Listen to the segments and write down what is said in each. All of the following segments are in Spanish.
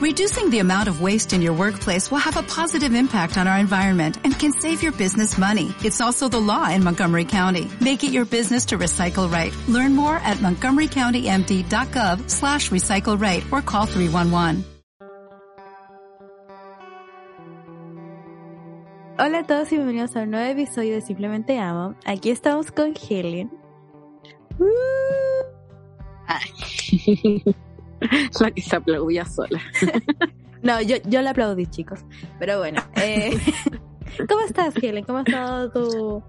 Reducing the amount of waste in your workplace will have a positive impact on our environment and can save your business money. It's also the law in Montgomery County. Make it your business to recycle right. Learn more at montgomerycountymd.gov slash recycle right or call 311. Hola a todos y bienvenidos a un nuevo episodio de Simplemente Amo. Aquí estamos con Helen. La que se aplaudía sola. No, yo, yo la aplaudí, chicos. Pero bueno, eh, ¿cómo estás, Helen? ¿Cómo ha estado tu,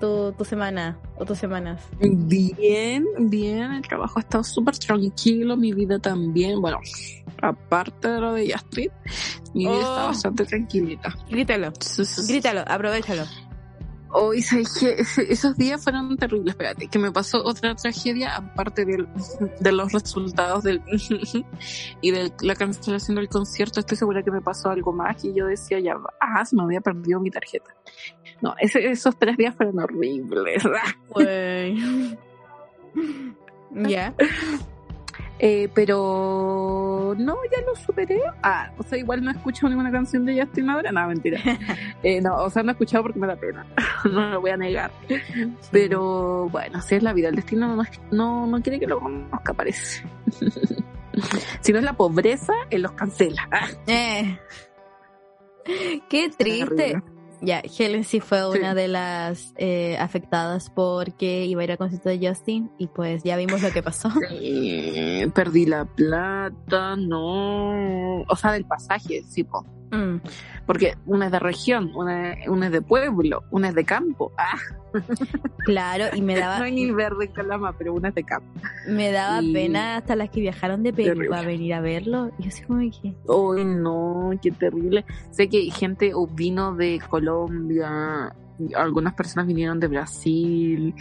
tu, tu semana o tus semanas? Bien, bien. El trabajo ha estado súper tranquilo. Mi vida también. Bueno, aparte de lo de Astrid, mi vida está Oh. bastante tranquilita. Grítalo, grítalo, aprovechalo. Hoy. Ese- esos días fueron terribles. Espérate, que me pasó otra tragedia aparte de los resultados y de la cancelación del concierto. Estoy segura que me pasó algo más y yo decía ya, ah, se me había perdido mi tarjeta. No, ese- esos tres días fueron horribles. Ya. Eh, pero no, ya lo superé. Ah, o sea, igual no he escuchado ninguna canción de Justin ahora. No, mentira. Eh, no, o sea, no he escuchado porque me da pena. no lo voy a negar. Pero bueno, así es la vida. El destino no, no, no quiere que lo conozca, parece. si no es la pobreza, él los cancela. Eh. Qué triste. Ya, Helen sí fue Sí. una de las eh, afectadas porque iba a ir al concierto de Justin y pues ya vimos lo que pasó. Eh, perdí la plata, no. O sea, del pasaje, sí, po. Mm. Porque una es de región, una, una es de pueblo, una es de campo. Ah, Claro, y me no daba, hay ni verde calama, pero una es de campo. me daba y- pena hasta las que viajaron de Perú para venir a verlo. Y yo así como que... Uy, no, qué terrible. Sé que gente vino de Colombia, algunas personas vinieron de Brasil.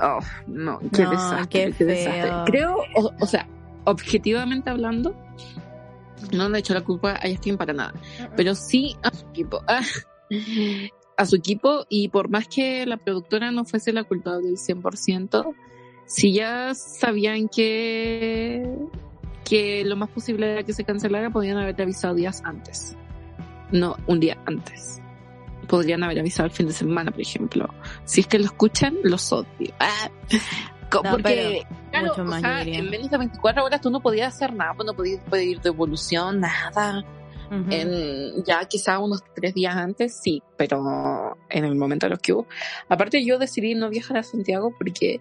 Oh, no, qué No, desastre, qué desastre. feo. Creo, o, o sea, objetivamente hablando, no le he hecho la culpa a Justin para nada, pero sí a su equipo. Ah, a su equipo, y por más que la productora no fuese la culpable del 100%, si ya sabían que que lo más posible era que se cancelara, podían haber avisado días antes. No, un día antes. Podrían haber avisado el fin de semana, por ejemplo. Si es que lo escuchan, los odio. Ah, No, porque, claro, mucho o más, sea, yo diría. en menos de 24 horas tú no podías hacer nada, pues no podías pedir devolución, nada. En, ya quizá unos tres días antes, sí, pero en el momento en los que hubo. Aparte yo decidí no viajar a Santiago porque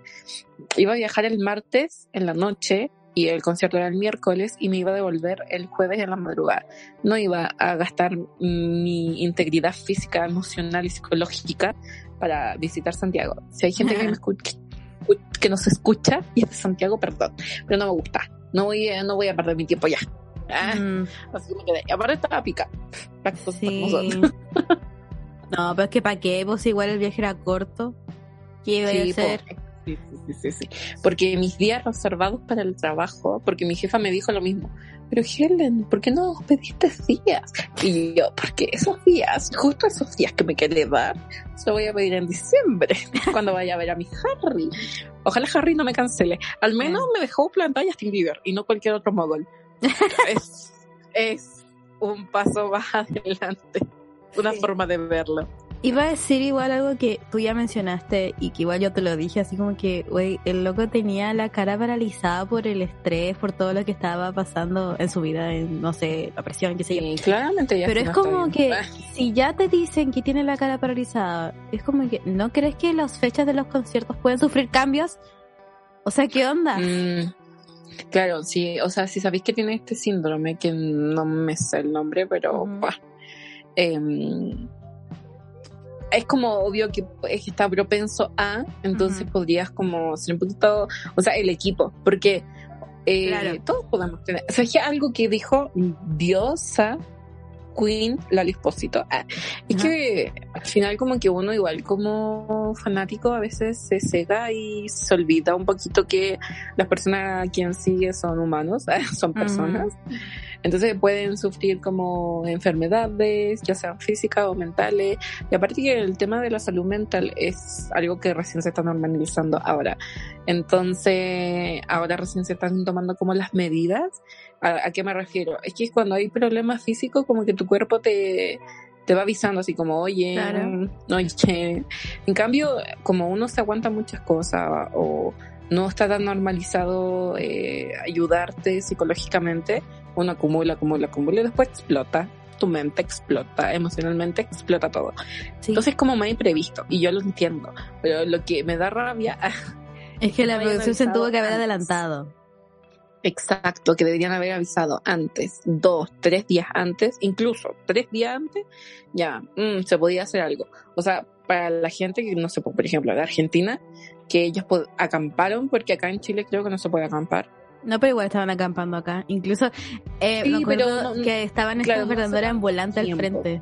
iba a viajar el martes en la noche y el concierto era el miércoles y me iba a devolver el jueves en la madrugada. No iba a gastar mi integridad física, emocional y psicológica para visitar Santiago. Si hay gente que, me escucha, que nos escucha y es de Santiago, perdón, pero no me gusta. No voy, no voy a perder mi tiempo ya. Ah, Mm, Así que me quedé. Aparte estaba pica. Las cosas como sí. son. No, pero es que para qué, pues igual el viaje era corto. ¿Qué iba Sí, a hacer? Sí, sí, sí, sí. Porque mis días reservados para el trabajo, porque mi jefa me dijo lo mismo. Pero Helen, ¿por qué no pediste días? Y yo, porque esos días, justo esos días que me quedé dar, se voy a pedir en diciembre, cuando vaya a ver a mi Harry. Ojalá Harry no me cancele. Al menos me dejó plantar Justin Bieber y no cualquier otro mogol. es, es un paso más adelante. Una Sí. forma de verlo. Iba a decir igual algo que tú ya mencionaste y que igual yo te lo dije, así como que, güey, el loco tenía la cara paralizada por el estrés, por todo lo que estaba pasando en su vida, en, no sé, la presión, qué sé yo. Sí, claramente ya Pero es no como que Ah. si ya te dicen que tiene la cara paralizada, es como que, ¿no crees que las fechas de los conciertos pueden sufrir cambios? O sea, ¿qué onda? Mm, claro, sí, o sea, si sabéis que tiene este síndrome, que no me sé el nombre, pero em, es como obvio que es que está propenso a, entonces podrías como ser un poquito, o sea, el equipo, porque eh, Claro. todos podemos tener, o sea, es que algo que dijo Diosa Queen Lali Espósito, ah, es que al final como que uno igual como fanático a veces se cega y se olvida un poquito que las personas a quien sigue son humanos, son personas. Entonces pueden sufrir como enfermedades, ya sean físicas o mentales. Y aparte que el tema de la salud mental es algo que recién se está normalizando ahora. Entonces, ahora recién se están tomando como las medidas. ¿A, qué me refiero? Es que cuando hay problemas físicos, como que tu cuerpo te, te va avisando así como, oye, che. En cambio, como uno se aguanta muchas cosas o no está tan normalizado eh, ayudarte psicológicamente, uno acumula, acumula, acumula y después explota. Tu mente explota, emocionalmente explota todo. Entonces es como más imprevisto y yo lo entiendo, pero lo que me da rabia es que la producción se tuvo que haber adelantado. Exacto, que deberían haber avisado antes, dos, tres días antes, incluso tres días antes, ya mm, se podía hacer algo. O sea, para la gente que no sé, por ejemplo, de Argentina, que ellos acamparon, porque acá en Chile creo que no se puede acampar. No, pero igual estaban acampando acá. Incluso eh, sí, pero que estaban claro, no ambulante al frente.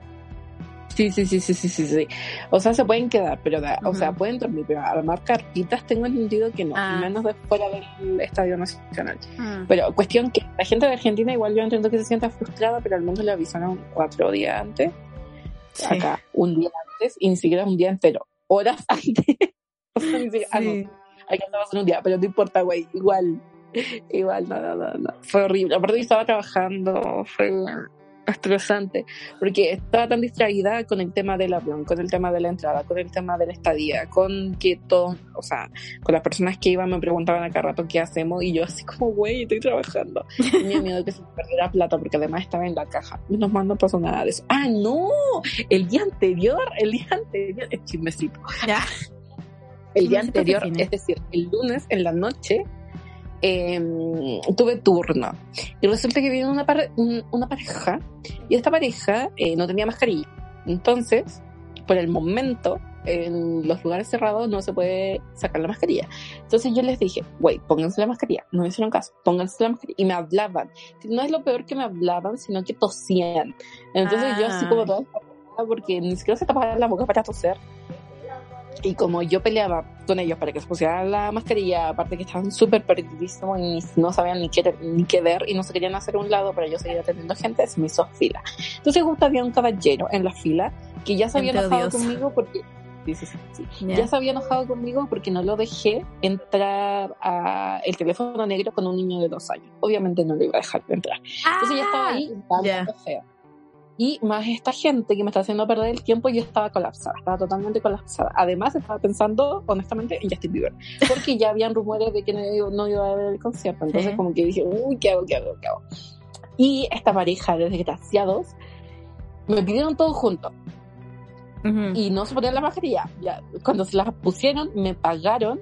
Sí, sí, sí, sí, sí, sí, sí. O sea, se pueden quedar, pero, o sea, pueden dormir, pero armar cartitas tengo entendido que no, ah. menos de fuera del Estadio Nacional. Ah. Pero cuestión que la gente de Argentina igual yo entiendo que se sienta frustrada, pero al menos le avisaron cuatro días antes. Acá, un día antes, y ni siquiera un día entero, horas antes. o sea, ni siquiera, ah, sí. hay que pasar un día, pero no importa, güey, igual. Igual, no, no, no, no. Fue horrible. Aparte, yo estaba trabajando, fue estresante, porque estaba tan distraída con el tema del avión, con el tema de la entrada, con el tema de la estadía, con que todos, o sea, con las personas que iban me preguntaban a cada rato qué hacemos y yo así como, güey, estoy trabajando. Tenía miedo de que se perdiera plata porque además estaba en la caja. Menos mal no pasó nada de eso. Ah, no, el día anterior, el día anterior, es chismecito. Ya. El día anterior, es decir, el lunes en la noche, Em, tuve turno. Y resulta que vino una, una pareja y esta pareja eh, no tenía mascarilla. Entonces, por el momento, en los lugares cerrados no se puede sacar la mascarilla. Entonces yo les dije, güey, pónganse la mascarilla. No me hicieron caso, pónganse la mascarilla. Y me hablaban. No es lo peor que me hablaban, sino que tosían. Entonces yo así como ah. toda porque ni siquiera se tapaban la boca para toser. Y como yo peleaba con ellos para que se pusieran la mascarilla, aparte que estaban súper perdidísimos y no sabían ni qué, ni qué ver y no se querían hacer un lado para yo seguir atendiendo gente, se me hizo fila. Entonces justo había un caballero en la fila que ya se había enojado conmigo porque Ya se había enojado conmigo porque no lo dejé entrar a el teléfono negro con un niño de dos años. Obviamente no lo iba a dejar entrar. Entonces ya estaba ahí, estaba feo. Y más esta gente que me está haciendo perder el tiempo, yo estaba colapsada, estaba totalmente colapsada. Además, estaba pensando, honestamente, en Justin Bieber, porque ya habían rumores de que no, iba a ver el concierto. Entonces, como que dije, uy, ¿qué hago, qué hago, qué hago? Y esta pareja de desgraciados me pidieron todo junto. Y no se ponían la mascarilla. Ya, cuando se las pusieron, me pagaron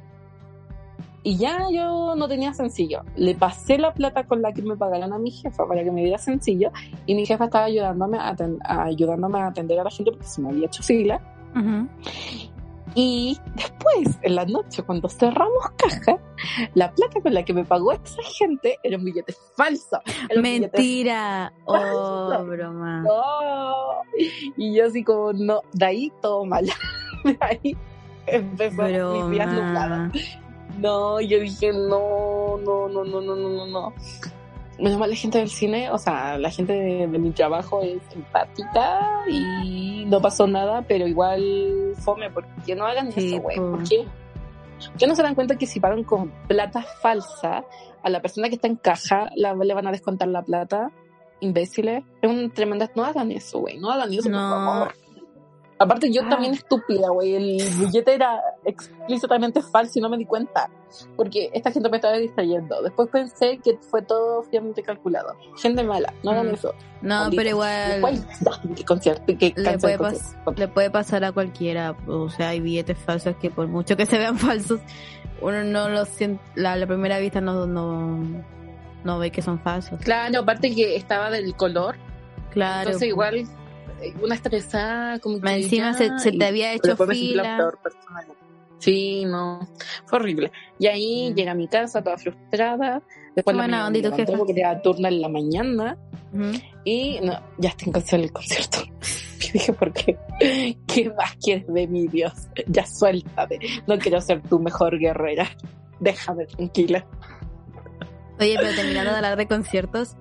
y ya yo no tenía sencillo. Le pasé la plata con la que me pagaron a mi jefa para que me diera sencillo y mi jefa estaba ayudándome a, ayudándome a atender a la gente porque se me había hecho sigla. Y después, en la noche, cuando cerramos caja, la plata con la que me pagó esa gente era un billete falso. Mentira. oh, broma. Y yo así como, no, de ahí todo mal. de ahí empezó mi días no, yo dije, no, no, no, no, no, no, no. Menos mal la gente del cine, o sea, la gente de, mi trabajo es empática y no pasó nada, pero igual fome, porque no hagan eso, güey. ¿Por qué? ¿Por no se dan cuenta que si pagan con plata falsa a la persona que está en caja, la, le van a descontar la plata? Imbéciles. Es un tremendo... No hagan eso, güey. No hagan eso, por favor. Aparte, yo también ah. estúpida, güey. El billete era explícitamente falso y no me di cuenta. Porque esta gente me estaba distrayendo. Después pensé que fue todo fielmente calculado. Gente mala, no hagan mm. eso. No, pero igual. ¿Qué concierto? ¿Qué le, puede le puede pasar a cualquiera. O sea, hay billetes falsos que, por mucho que se vean falsos, uno no lo siente. La, la primera vista no, no, no ve que son falsos. Claro, aparte que estaba del color. Claro. Entonces, igual una estresada, como que. Encima se, te había hecho fila. Sí, no, fue horrible. Y ahí mm. llega a mi casa toda frustrada. Después la mañana me levanté porque tenía turno en la mañana. Y no, ya está en canción el concierto. Y dije, ¿por qué? ¿Qué más quieres de mi Dios? Ya suéltame. No quiero ser tu mejor guerrera. Déjame tranquila. Oye, pero terminando de hablar de conciertos,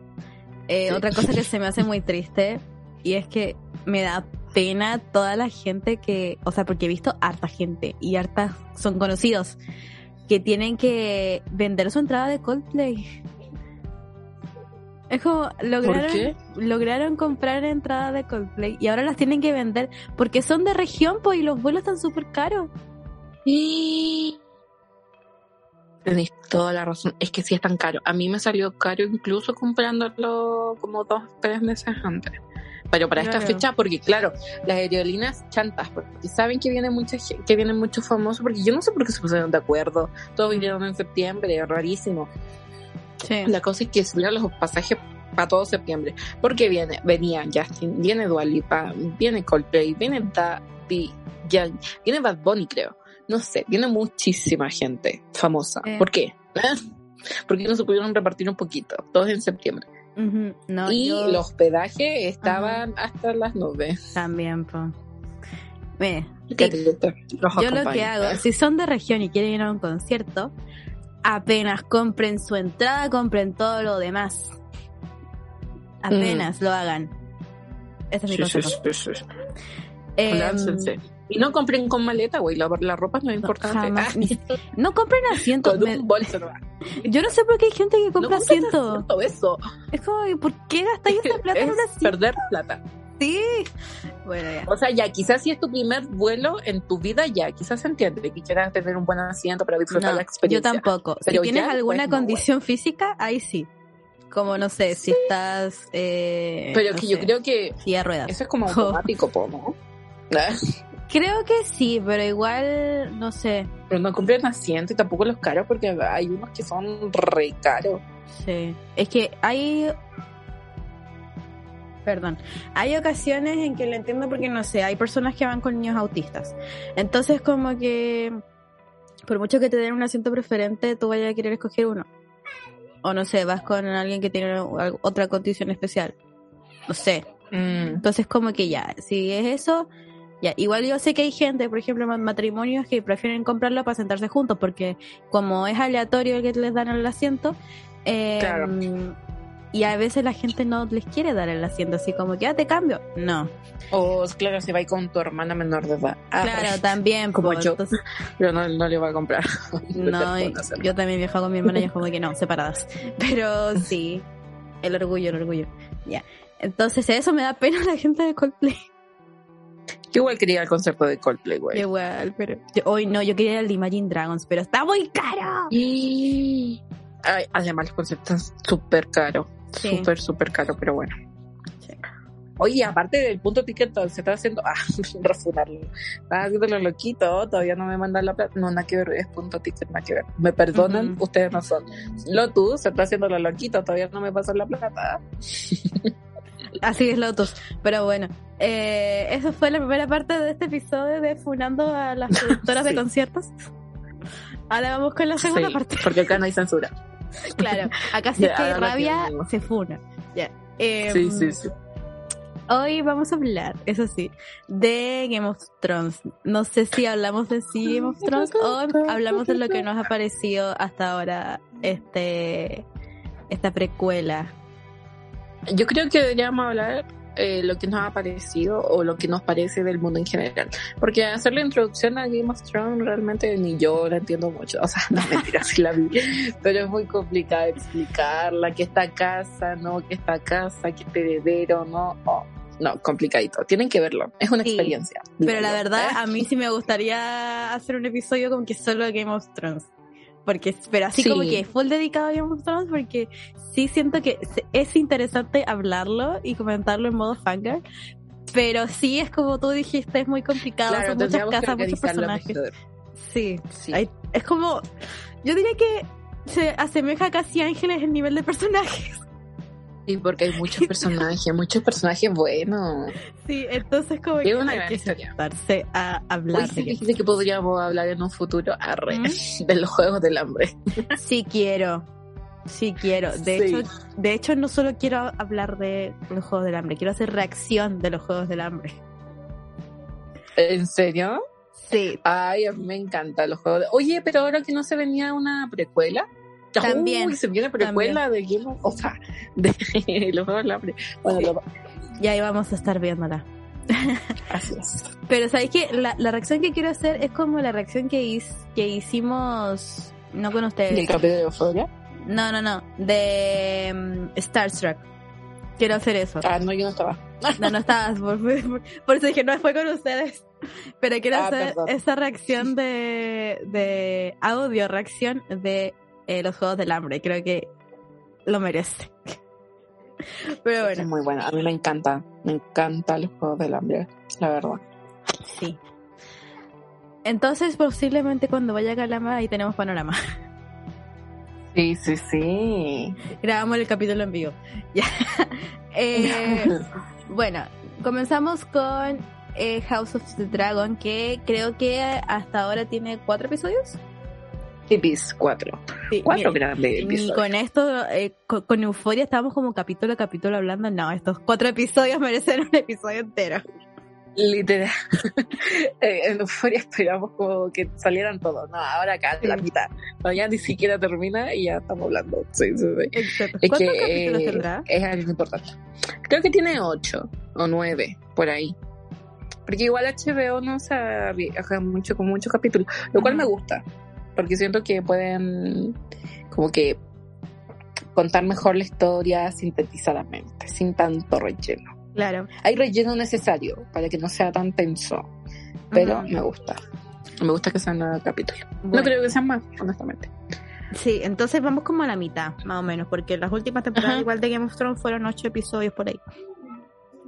Eh, Sí. Otra cosa que se me hace muy triste y es que me da pena toda la gente que, o sea, porque he visto harta gente y hartas son conocidos que tienen que vender su entrada de Coldplay. Es como, lograron, qué? lograron comprar entradas de Coldplay y ahora las tienen que vender porque son de región, pues, y los vuelos están súper caros. Tenéis toda la razón. Es que sí es tan caro. A mí me salió caro incluso comprándolo como dos, tres meses antes. Pero para esta fecha, porque claro, las aerolíneas chantas, porque saben que viene mucha que vienen muchos famosos, porque yo no sé por qué se pusieron de acuerdo. Todos vinieron en septiembre, rarísimo. Sí. La cosa es que subieron los pasajes para todo septiembre. Porque viene, venía Justin, viene Dua Lipa, viene Coldplay, viene Daddy viene Bad Bunny, creo. No sé, viene muchísima gente famosa. Eh. ¿Por qué? Porque no se pudieron repartir un poquito, todos en septiembre. No, y yo los hospedajes estaban hasta las nubes. también, pues. Mire, ¿Qué tip. te- los Yo lo que hago, si son de región y quieren ir a un concierto, apenas compren su entrada, compren todo lo demás. Apenas lo hagan. Ese es mi Mm. Sí, consejo. sí, Láncense. Y no compren con maleta, güey. La, la ropa no es importante. no compren asientos. con un bolso. no. yo no sé por qué hay gente que No compra compren asientos. asiento, eso. Es como, ¿y ¿por qué gastáis esa plata en un asiento? perder plata. Sí. Bueno, ya. O sea, ya quizás si es tu primer vuelo en tu vida, ya quizás se entiende que quieras tener un buen asiento para disfrutar No, la yo experiencia. tampoco. Si tienes ya alguna no, condición física, ahí sí. Como no sé, si estás. Eh, Pero no que yo creo que ruedas. eso es como automático, po, ¿no? Creo que sí, pero igual, no sé. Pero no compren asiento y tampoco los caros porque hay unos que son re caros. Sí. Es que hay. Perdón. Hay ocasiones en que lo entiendo porque no sé, hay personas que van con niños autistas. Entonces, como que. Por mucho que te den un asiento preferente, tú vayas a querer escoger uno. O no sé, vas con alguien que tiene otra condición especial. No sé. Mm. Entonces, como que ya, si es eso, ya. Igual yo sé que hay gente, por ejemplo, en matrimonios que prefieren comprarlo para sentarse juntos, porque como es aleatorio el que les dan el asiento, eh, Claro. y a veces la gente no les quiere dar el asiento, así como que, ah, te cambio. No. O claro, si va con tu hermana menor de edad. Ah, claro, también. como po, yo. entonces, Pero no, no le va a comprar. no, yo también viajo con mi hermana y es como que no, separadas. Pero sí, el orgullo, el orgullo. Ya. Entonces, eso me da pena la gente de Coldplay. Yo igual quería el concierto de Coldplay, güey. Igual, pero yo- hoy no, yo quería ir al de Imagine Dragons, pero está muy caro. Y Ay, además los conciertos están súper caros. Sí. Súper, súper caros, pero bueno. Sí. Oye, aparte del punto ticket, se está haciendo. Ah, refundarlo. Estaba haciendo lo loquito, todavía no me mandan la plata. No, nada que ver, es punto ticket, nada que ver. Me perdonan, ustedes no son. Lotus se está haciendo lo loquito, todavía no me pasan la plata. Así es Lotus. Pero bueno, eh, eso fue la primera parte de este episodio de Funando a las productoras Sí. de conciertos. Ahora vamos con la segunda Sí, parte. Porque acá no hay censura. Claro, acá sí que hay rabia, se funa. Ya. Eh, Sí, sí, sí. Hoy vamos a hablar, eso sí, de Game of Thrones. No sé si hablamos de sí Game of Thrones o hablamos de lo que nos ha parecido hasta ahora este esta precuela. Yo creo que deberíamos hablar eh, lo que nos ha parecido o lo que nos parece del mundo en general. Porque hacer la introducción a Game of Thrones realmente ni yo la entiendo mucho. O sea, no mentira, sí la vi. Pero es muy complicado explicarla. Que esta casa, no, que esta casa, que este heredero, no. Oh, no, complicadito. Tienen que verlo. Es una Sí, experiencia. Pero la verdad, a mí sí me gustaría hacer un episodio como que solo de Game of Thrones. Porque, pero así Sí. como que full dedicado a Game of Thrones, porque sí siento que es interesante hablarlo y comentarlo en modo fangirl. Pero sí es como tú dijiste, es muy complicado, Claro, son muchas casas, muchos personajes. Sí, Sí. Hay- es como, yo diría que se asemeja casi a Ángeles el nivel de personajes. Sí, porque hay muchos personajes, muchos personajes buenos. Sí, entonces como Es que una hay que sentarse a hablar de sí Game dijiste que podríamos hablar en un futuro arre, ¿Mm? de los juegos del hambre. Sí quiero. Sí quiero. De Sí. hecho, de hecho no solo quiero hablar de los Juegos del Hambre, quiero hacer reacción de los Juegos del Hambre. ¿En serio? Sí. Ay, a mí me encantan los juegos. De... Oye, pero ahora que no se venía una precuela, También. Uy, se viene precuela de Game of... O sea, de los Juegos del Hambre. Bueno, lo- Y ahí vamos a estar viéndola. así es. Pero ¿sabes qué? La, la reacción que quiero hacer es como la reacción que, his- que hicimos, no con ustedes. ¿Del capítulo de Euphoria? No, no, no. De mm, Star Trek. Quiero hacer eso. Ah, no, yo no estaba. No, no estabas. Por, por- por eso dije, no fue con ustedes. Pero quiero Ah, hacer perdón. esa reacción de, de audio, reacción de eh, los Juegos del Hambre. Creo que lo merece. Pero Es bueno, muy buena. A mí me encanta. Me encantan los Juegos del Hambre. La verdad. sí. Entonces, posiblemente cuando vaya a Calama, ahí tenemos panorama. Sí, sí, sí. Grabamos el capítulo en vivo. Ya. Eh, bueno, comenzamos con eh, House of the Dragon, que creo que hasta ahora tiene cuatro episodios. 4. Sí, Cuatro mira, episodios. con esto, eh, con, con Euforia estábamos como capítulo a capítulo hablando. No, estos cuatro episodios merecen un episodio entero. Literal. Eh, en Euphoria esperamos como que salieran todos. No, ahora acá la mitad. No, ya ni siquiera termina y ya estamos hablando. Sí, sí, sí. Exacto. Es ¿Cuántos que capítulos eh, tendrá? es algo importante. Creo que tiene ocho o nueve por ahí. Porque igual HBO no se arriesga mucho con muchos capítulos, lo cual me gusta. Porque siento que pueden como que contar mejor la historia sintetizadamente, sin tanto relleno. Claro. Hay relleno necesario para que no sea tan tenso, pero me gusta. Me gusta que sean nueve capítulos. Bueno. No creo que sean más, honestamente. Sí, entonces vamos como a la mitad, más o menos, porque las últimas temporadas Ajá. igual de Game of Thrones fueron ocho episodios por ahí.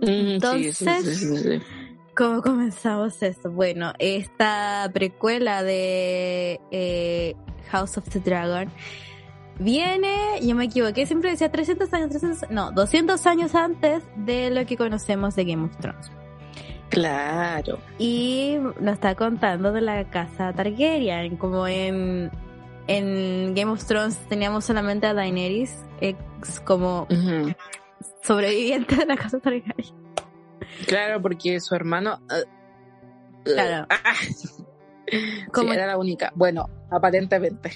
Mm, Entonces- sí, sí, sí, sí. ¿Cómo comenzamos esto? Bueno, esta precuela de eh, House of the Dragon viene, yo me equivoqué, siempre decía 300 años, 300, no, 200 años antes de lo que conocemos de Game of Thrones. Claro. Y nos está contando de la casa Targaryen, como en, en Game of Thrones teníamos solamente a Daenerys, ex como sobreviviente de la casa Targaryen. Claro, porque su hermano. eh, Claro. Como- sí, era la única. Bueno, aparentemente.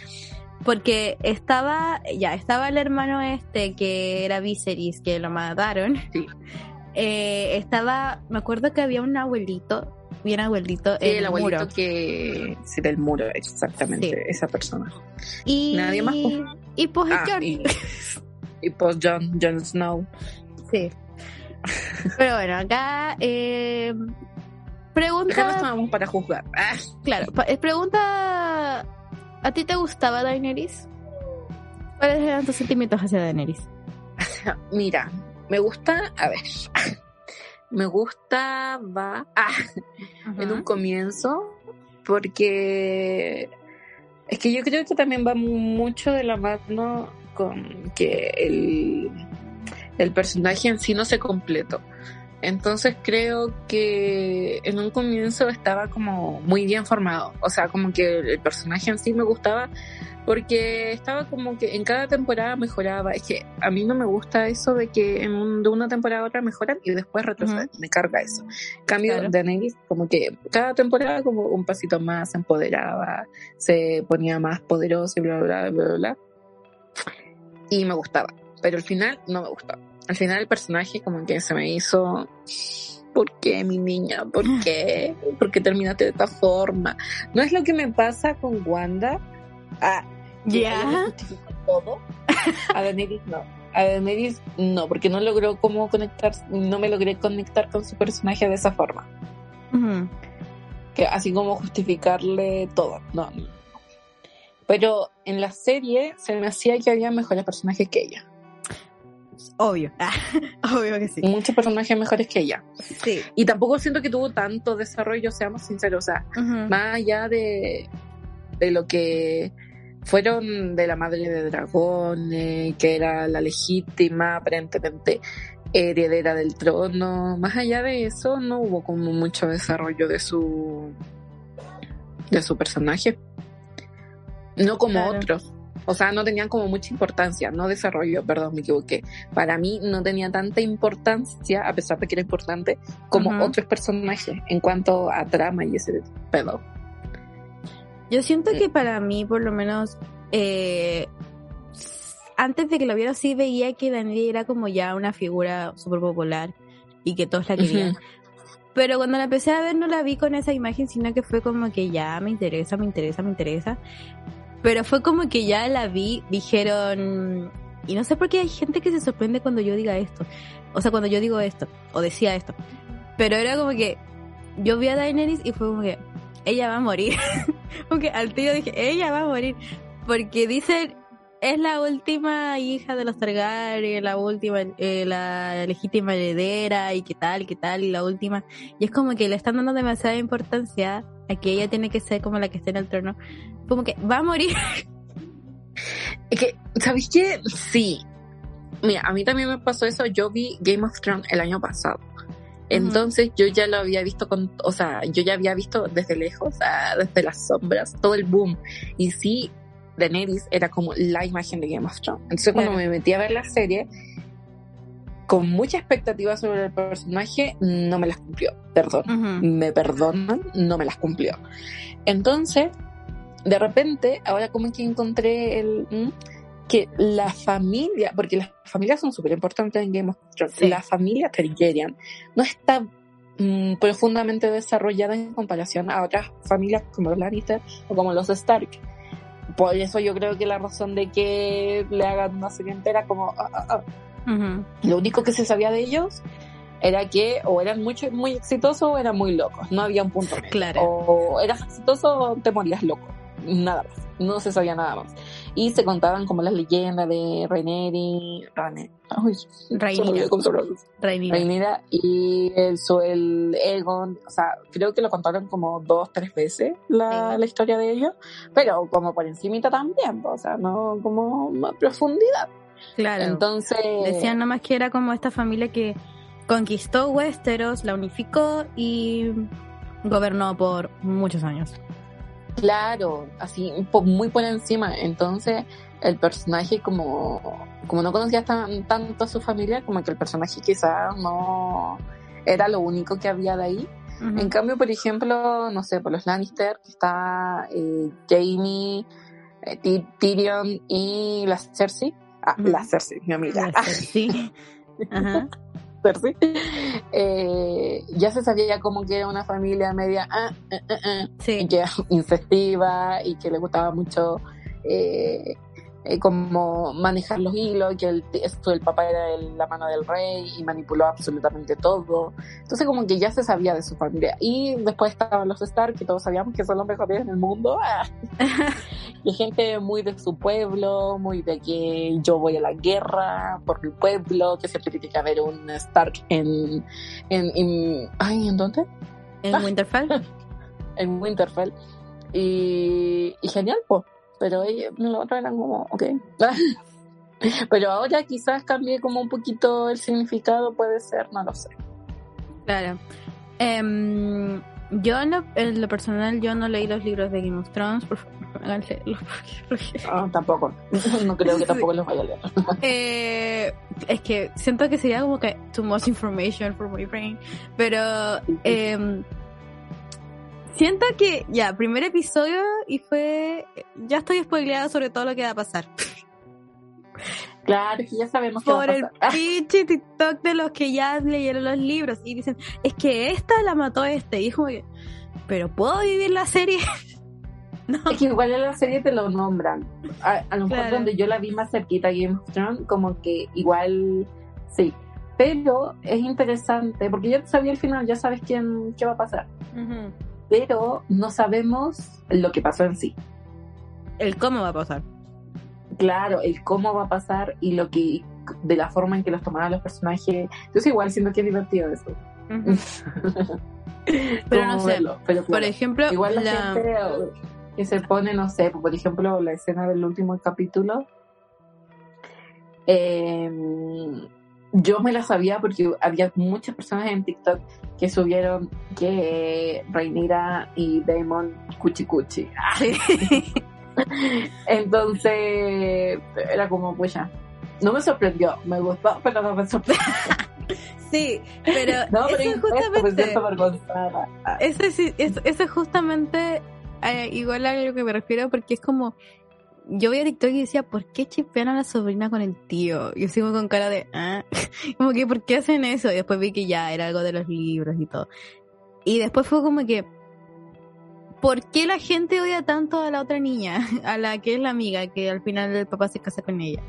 Porque estaba, ya, estaba el hermano este que era Viserys, que lo mataron. Sí. Eh, estaba, me acuerdo que había un abuelito, bien abuelito, Sí, en el abuelito muro. que. Sí, del muro, exactamente. Sí. Esa persona. Y, Nadie más, po. Y pues Ah, Jon. y, y pues Jon, Jon Snow. Sí. Pero bueno, acá eh, Acá no pregunta, para juzgar. Ah, claro, eh, pregunta, ¿a ti te gustaba Daenerys? ¿Cuáles eran tus sentimientos hacia Daenerys? mira, me gusta. A ver. Me gustaba. Ah, en un comienzo porque es que yo creo que también va mucho de la mano con que el, el personaje en sí no se completó. Entonces creo que en un comienzo estaba como muy bien formado. O sea, como que el personaje en sí me gustaba porque estaba como que en cada temporada mejoraba. Es que a mí no me gusta eso de que en un- de una temporada a otra mejoran y después retroceden. Me carga eso. Cambio, Claro. Daenerys como que cada temporada como un pasito más se empoderaba, se ponía más poderoso y bla, bla, bla, bla, bla. Y me gustaba. Pero al final no me gustaba. Al final el personaje como que se me hizo... ¿Por qué, mi niña? ¿Por qué? ¿Por qué terminaste de esta forma? No es lo que me pasa con Wanda. Ah, Ya. todo. A Daenerys no. A Daenerys no, porque no logró cómo conectar, no me logré conectar con su personaje de esa forma. Que así como justificarle todo. No. Pero en la serie se me hacía que había mejores personajes que ella. Obvio. Obvio que sí. Muchos personajes mejores que ella. Sí. Y tampoco siento que tuvo tanto desarrollo, seamos sinceros. O sea, más allá de, de lo que fueron de la madre de dragón, eh, que era la legítima, aparentemente heredera del trono, más allá de eso no hubo como mucho desarrollo de su de su personaje. No como Claro. otros. O sea, no tenían como mucha importancia, no desarrollo, perdón, me equivoqué. Para mí no tenía tanta importancia, a pesar de que era importante, como otros personajes en cuanto a trama y ese pedo. Yo siento Mm. que para mí, por lo menos, eh, antes de que lo viera sí veía que Daenerys era como ya una figura súper popular y que todos la querían. Pero cuando la empecé a ver no la vi con esa imagen, sino que fue como que ya me interesa, me interesa, me interesa. Pero fue como que ya la vi, dijeron, y no sé por qué hay gente que se sorprende cuando yo diga esto. O sea, cuando yo digo esto, o decía esto. Pero era como que yo vi a Daenerys y fue como que ella va a morir. Porque al tío dije, ella va a morir. Porque dicen, es la última hija de los Targaryen, la última, eh, la legítima heredera y qué tal, qué tal, y la última. Y es como que le están dando demasiada importancia a que ella tiene que ser como la que esté en el trono. Como que va a morir. Es que, ¿sabéis qué? Sí. Mira, a mí también me pasó eso. Yo vi Game of Thrones el año pasado. Entonces yo ya lo había visto con, o sea, yo ya había visto desde lejos, desde las sombras, todo el boom. Y sí, Daenerys era como la imagen de Game of Thrones. Entonces cuando me metí a ver la serie, con mucha expectativa sobre el personaje, no me las cumplió. Perdón, me perdonan, no me las cumplió. Entonces, de repente, ahora como que encontré el que la familia, porque las familias son súper importantes en Game of Thrones, la familia Targaryen no está mm, profundamente desarrollada en comparación a otras familias como los Lannister o como los Stark. Por eso yo creo que la razón de que le hagan una serie entera como... Ah, ah, ah. Lo único que se sabía de ellos era que o eran mucho, muy exitosos o eran muy locos. No había un punto Claro. O eras exitoso o te morías loco. Nada más. No se sabía nada más y se contaban como las leyendas de Raineri, Rainera y el, el Egon, o sea, creo que lo contaron como dos, tres veces la, la historia de ellos, pero como por encimita también, o sea, no como más profundidad. Claro. Entonces... Decían nomás que era como esta familia que conquistó Westeros, la unificó y gobernó por muchos años. Claro, así muy por encima. Entonces, el personaje como, como no conocía tan, tanto a su familia, como que el personaje quizás no era lo único que había de ahí. En cambio, por ejemplo, no sé, por los Lannister, está eh, Jamie, eh, Tyrion y la Cersei. Ah, la Cersei, mi amiga. La Cersei. Ajá. Eh, ya se sabía como que era una familia media ah, eh, eh, sí. que infestiva y que le gustaba mucho eh, como manejar los hilos, que el, esto, el papá era la mano del rey y manipuló absolutamente todo. Entonces como que ya se sabía de su familia. Y después estaban los Stark, que todos sabíamos que son los mejores en el mundo. y gente muy de su pueblo, muy de que yo voy a la guerra por mi pueblo, que siempre tiene que haber un Stark en... en, en ay, ¿en dónde? En Winterfell. en Winterfell. Y, y genial, pues pero ella, los otros eran como, ok. pero ahora quizás cambie como un poquito el significado, puede ser, no lo sé. Claro. Eh, yo en lo, personal, yo no leí los libros de Game of Thrones, por favor, háganse los ah, tampoco, no creo que tampoco los vaya a leer. eh, es que siento que sería como que too much information for my brain, pero... Eh, Siento que ya, primer episodio y fue. Ya estoy spoileada sobre todo lo que va a pasar. Claro, que ya sabemos qué Por va a pasar. el pinche TikTok de los que ya leyeron los libros y dicen, es que esta la mató este. Y es como que, pero ¿puedo vivir la serie? no. Es que igual en la serie te lo nombran. A, lo mejor donde yo la vi más cerquita Game of Thrones, como que igual sí. Pero es interesante, porque ya sabía el final, ya sabes quién, qué va a pasar pero no sabemos lo que pasó en sí. El cómo va a pasar. Claro, el cómo va a pasar y lo que de la forma en que los tomaron los personajes. Yo igual siento que es divertido eso. pero no sé, por ejemplo, igual la, gente que se pone, no sé, por ejemplo, la escena del último capítulo. Eh, yo me la sabía porque había muchas personas en TikTok que subieron que Reinira y Damon cuchi cuchi. Entonces era como, pues ya. No me sorprendió, me gustó, pero no me sorprendió. Sí, pero, no, pero eso justamente. Eso, es, eso, es justamente eh, igual a lo que me refiero, porque es como yo veía TikTok y decía, ¿por qué chipean a la sobrina con el tío? Yo sigo con cara de, ah, como que, ¿por qué hacen eso? Y después vi que ya era algo de los libros y todo. Y después fue como que, ¿por qué la gente odia tanto a la otra niña? A la que es la amiga, que al final el papá se casa con ella.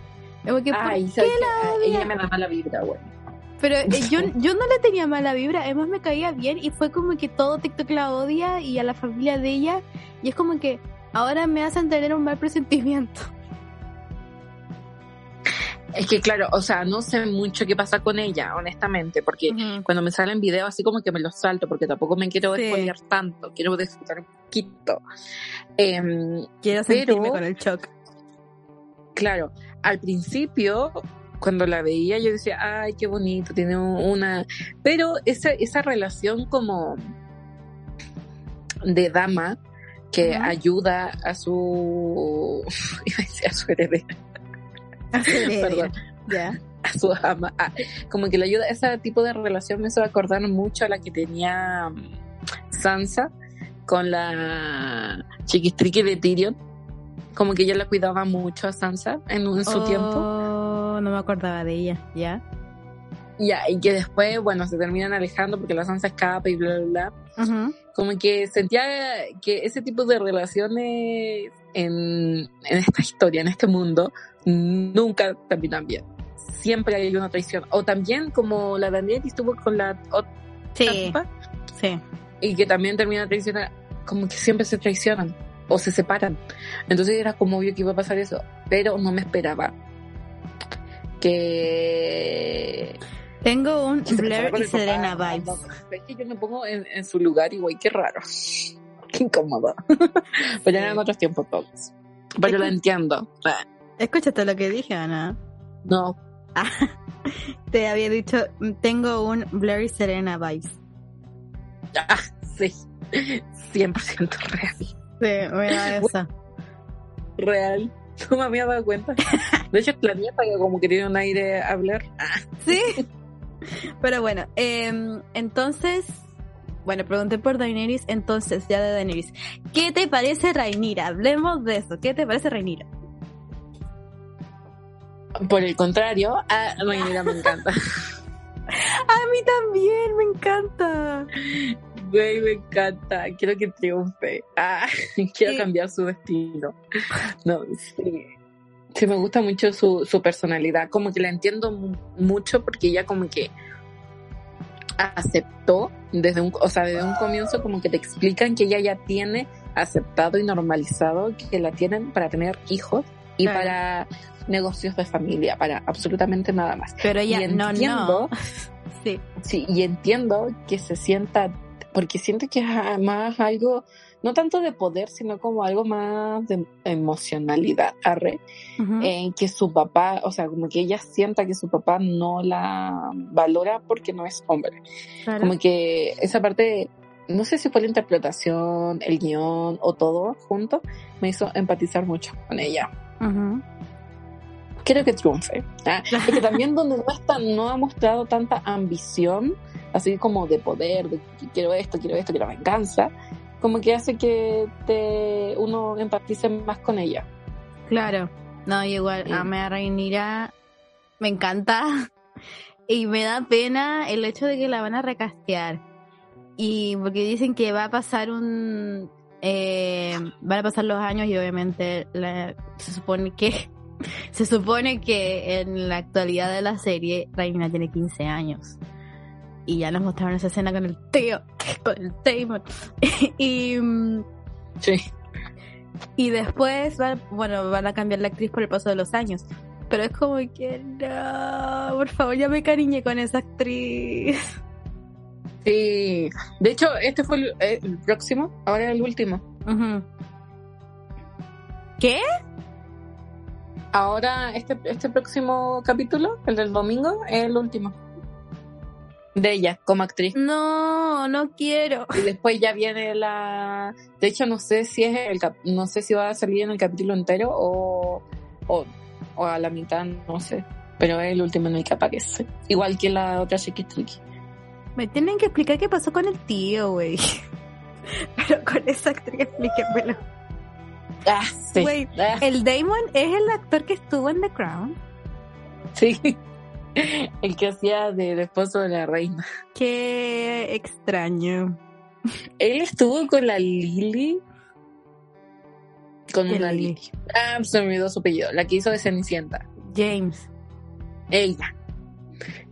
Como que, ¿por Ay, qué ¿sabes la qué? odia? ella me da mala vibra, güey. Pero eh, yo, yo no le tenía mala vibra, además me caía bien y fue como que todo TikTok la odia y a la familia de ella. Y es como que ahora me hacen tener un mal presentimiento. Es que claro, o sea, no sé mucho qué pasa con ella, honestamente, porque cuando me salen videos así como que me los salto, porque tampoco me quiero Sí. tanto, quiero disfrutar un poquito. Em, Quiero Pero- sentirme con el shock. claro, al principio, cuando la veía, yo decía, ay, qué bonito, tiene un- una... Pero esa, esa relación como de dama que ayuda a su... iba a decir a su heredera, perdón. Ya. a su ama, a- como que le ayuda, ese tipo de relación me hizo acordar mucho a la que tenía mm, Sansa con la chiquistriqui de Tyrion, como que ella la cuidaba mucho a Sansa en, en su Oh, tiempo, No me acordaba de ella, ¿ya? ya, y que después, bueno, se terminan alejando porque la Sansa escapa y bla, bla, bla. Ujú. Como que sentía que ese tipo de relaciones en, en esta historia, en este mundo, nunca terminan bien. Siempre hay una traición. O también como la Daniela estuvo con la otra Sí, tipa, sí. y que también termina traicionando, como que siempre se traicionan o se separan. Entonces era como obvio que iba a pasar eso, pero no me esperaba que... Tengo un Blair y. Serena vibes. es que yo me pongo en, en su lugar y güey, qué raro. Qué incómodo. Pero eran otros tiempos todos. Pero lo entiendo. Ah, ¿Escuchaste lo que dije, Ana? No, Te había dicho, tengo un Blair y Serena vibes. ah, sí. 100% real. Sí, me da esa. Real. No me había dado cuenta. De hecho, la nieta que como que tiene un aire a hablar. Ah, Sí. Pero bueno, em, entonces, bueno, pregunté por Daenerys, entonces ya de Daenerys. ¿Qué te parece Rhaenyra? Hablemos de eso. ¿Qué te parece Rhaenyra? Por el contrario, a Rhaenyra me encanta. A mí también, me encanta. Güey, me encanta. Quiero que triunfe. Ah, quiero Sí. cambiar su destino. No, sí. Sí, me gusta mucho su, su personalidad. Como que la entiendo mu- mucho porque ella como que aceptó desde un, o sea, desde un comienzo como que te explican que ella ya tiene aceptado y normalizado que la tienen para tener hijos y Claro. para negocios de familia, para absolutamente nada más. Pero ella, y no, entiendo, no. Sí, Sí, y entiendo que se sienta, porque siento que es más algo, no tanto de poder, sino como algo más de emocionalidad, arre, en que su papá, o sea, como que ella sienta que su papá no la valora porque no es hombre. Claro. Como que esa parte, no sé si fue la interpretación, el guion o todo junto, me hizo empatizar mucho con ella. Ujú. quiero que triunfe. Ah, porque también donde no está, no ha mostrado tanta ambición, así como de poder, de que quiero esto, quiero esto, quiero venganza, como que hace que te, uno empatice más con ella. Claro. No, igual, Sí. a Rhaenyra. Me encanta. Y me da pena el hecho de que la van a recastear. Y porque dicen que va a pasar un... Eh, van a pasar los años y obviamente la- se supone que... Se supone que en la actualidad de la serie Rhaenyra tiene 15 años. Y ya nos mostraron esa escena con el tío, con el Damon. y... mm, Sí. y después, van, bueno, van a cambiar la actriz por el paso de los años. Pero es como que no, por favor, ya me cariñé con esa actriz. Sí. De hecho, este fue el, eh, el próximo, ahora el último. ¿Qué? Ahora, este, este próximo capítulo, el del domingo, es el último. De ella, como actriz. No, no quiero. Y después ya viene la. De hecho, no sé si es el cap- no sé si va a salir en el capítulo entero o, o, o a la mitad, no sé. Pero es el último en el que aparece. Igual que la otra Chiquitriqui. Me tienen que explicar qué pasó con el tío, güey. Pero con esa actriz explíquenmelo. Ah, sí. Ah, el Damon es el actor que estuvo en The Crown. sí. El que hacía del esposo de la reina. Qué extraño. Él estuvo con la Lily. Con ¿Qué una Lily? Lily. Ah, se me olvidó su apellido. La que hizo de Cenicienta. James. Ella.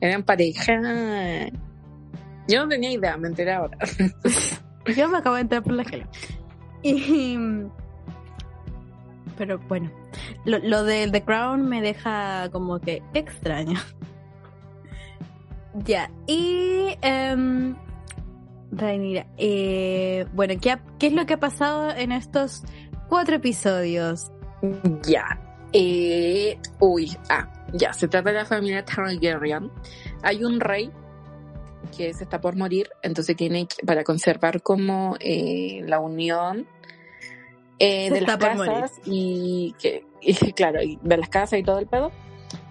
Eran pareja. Yo no tenía idea, me enteré ahora. Yo me acabo de entrar por la escala. Y... Pero bueno, lo, lo de The Crown me deja como que extraño. Ya, y... em, Rhaenyra, eh, bueno, ¿qué, ha- ¿qué es lo que ha pasado en estos cuatro episodios? Ya. Eh, uy, ah, ya. Se trata de la familia Targaryen. Hay un rey que se está por morir, entonces tiene que, para conservar como eh, la unión eh, de las casas y que, y, claro, y de las casas y todo el pedo,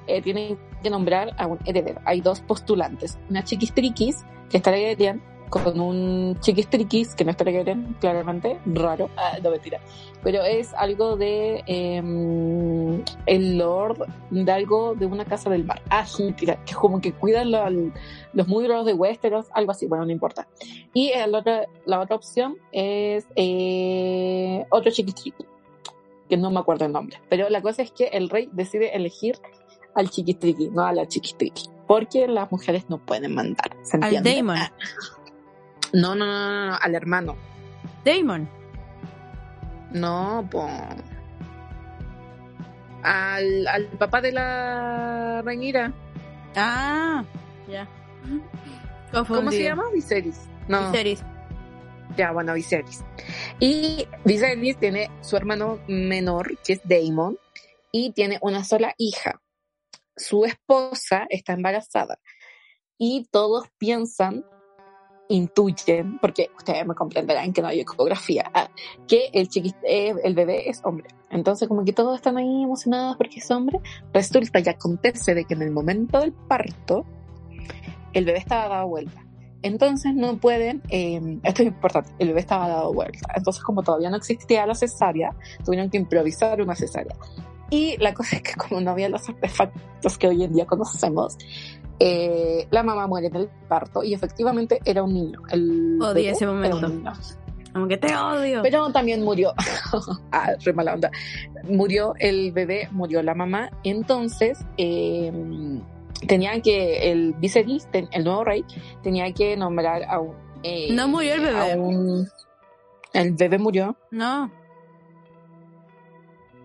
eh, tienen que nombrar a un heredero. Hay dos postulantes, una chiquistriquis, que está Targaryen, con un chiquistriquis, que no es Targaryen, claramente, raro, ah, no mentira, pero es algo de em, el lord de algo de una casa del mar. Ah, mentira, que como que cuidan lo- los muros de Westeros, algo así, bueno, no importa. Y el otro- la otra opción es eh, otro chiquistriqui, que no me acuerdo el nombre. Pero la cosa es que el rey decide elegir al chiquistriqui, no a la chiquistriqui, porque las mujeres no pueden mandar. ¿se Al? Damon. Ah. No, no, no, no, no, al hermano. Damon. No, po. Al, al papá de la Rhaenyra. Ah, ya. ¿Cómo se llama? Viserys. No, Viserys. ya, bueno, Viserys. Y Viserys tiene su hermano menor, que es Daemon, y tiene una sola hija. Su esposa está embarazada. Y todos piensan, intuyen, porque ustedes me comprenderán que no hay ecografía, ah, que el, chiquis- eh, el bebé es hombre. Entonces, como que todos están ahí emocionados porque es hombre. Resulta y acontece de que en el momento del parto, el bebé estaba dado vuelta. Entonces no pueden, eh, esto es importante, el bebé estaba dado vuelta. Entonces como todavía no existía la cesárea, tuvieron que improvisar una cesárea. Y la cosa es que como no había los artefactos que hoy en día conocemos, eh, la mamá muere en el parto y efectivamente era un niño. El bebé ese momento. niño. Como que te odio. Pero también murió, ah, re mala onda, murió el bebé, murió la mamá, entonces eh, tenía que, el Viserys, ten- el nuevo rey, tenía que nombrar a un... eh, No murió el bebé. un- el bebé murió, No,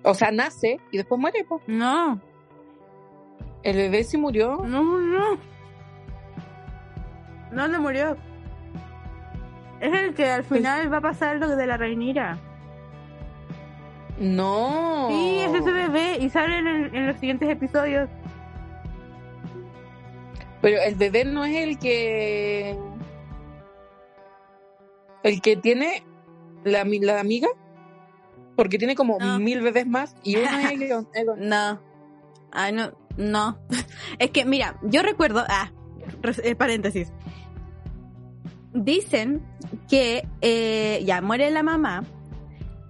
o sea, nace y después muere, po. no, El bebé sí murió. no murió. No, no murió. Es el que al final va a pasar lo de la reinira. No. Sí, es ese bebé y sale en, los siguientes episodios. Pero el bebé no es el que... El que tiene la, la amiga. Porque tiene como No. mil bebés más y uno es. No. Ay, no, no. Es que, mira, yo recuerdo. Ah, eh, paréntesis. Dicen que eh, ya muere la mamá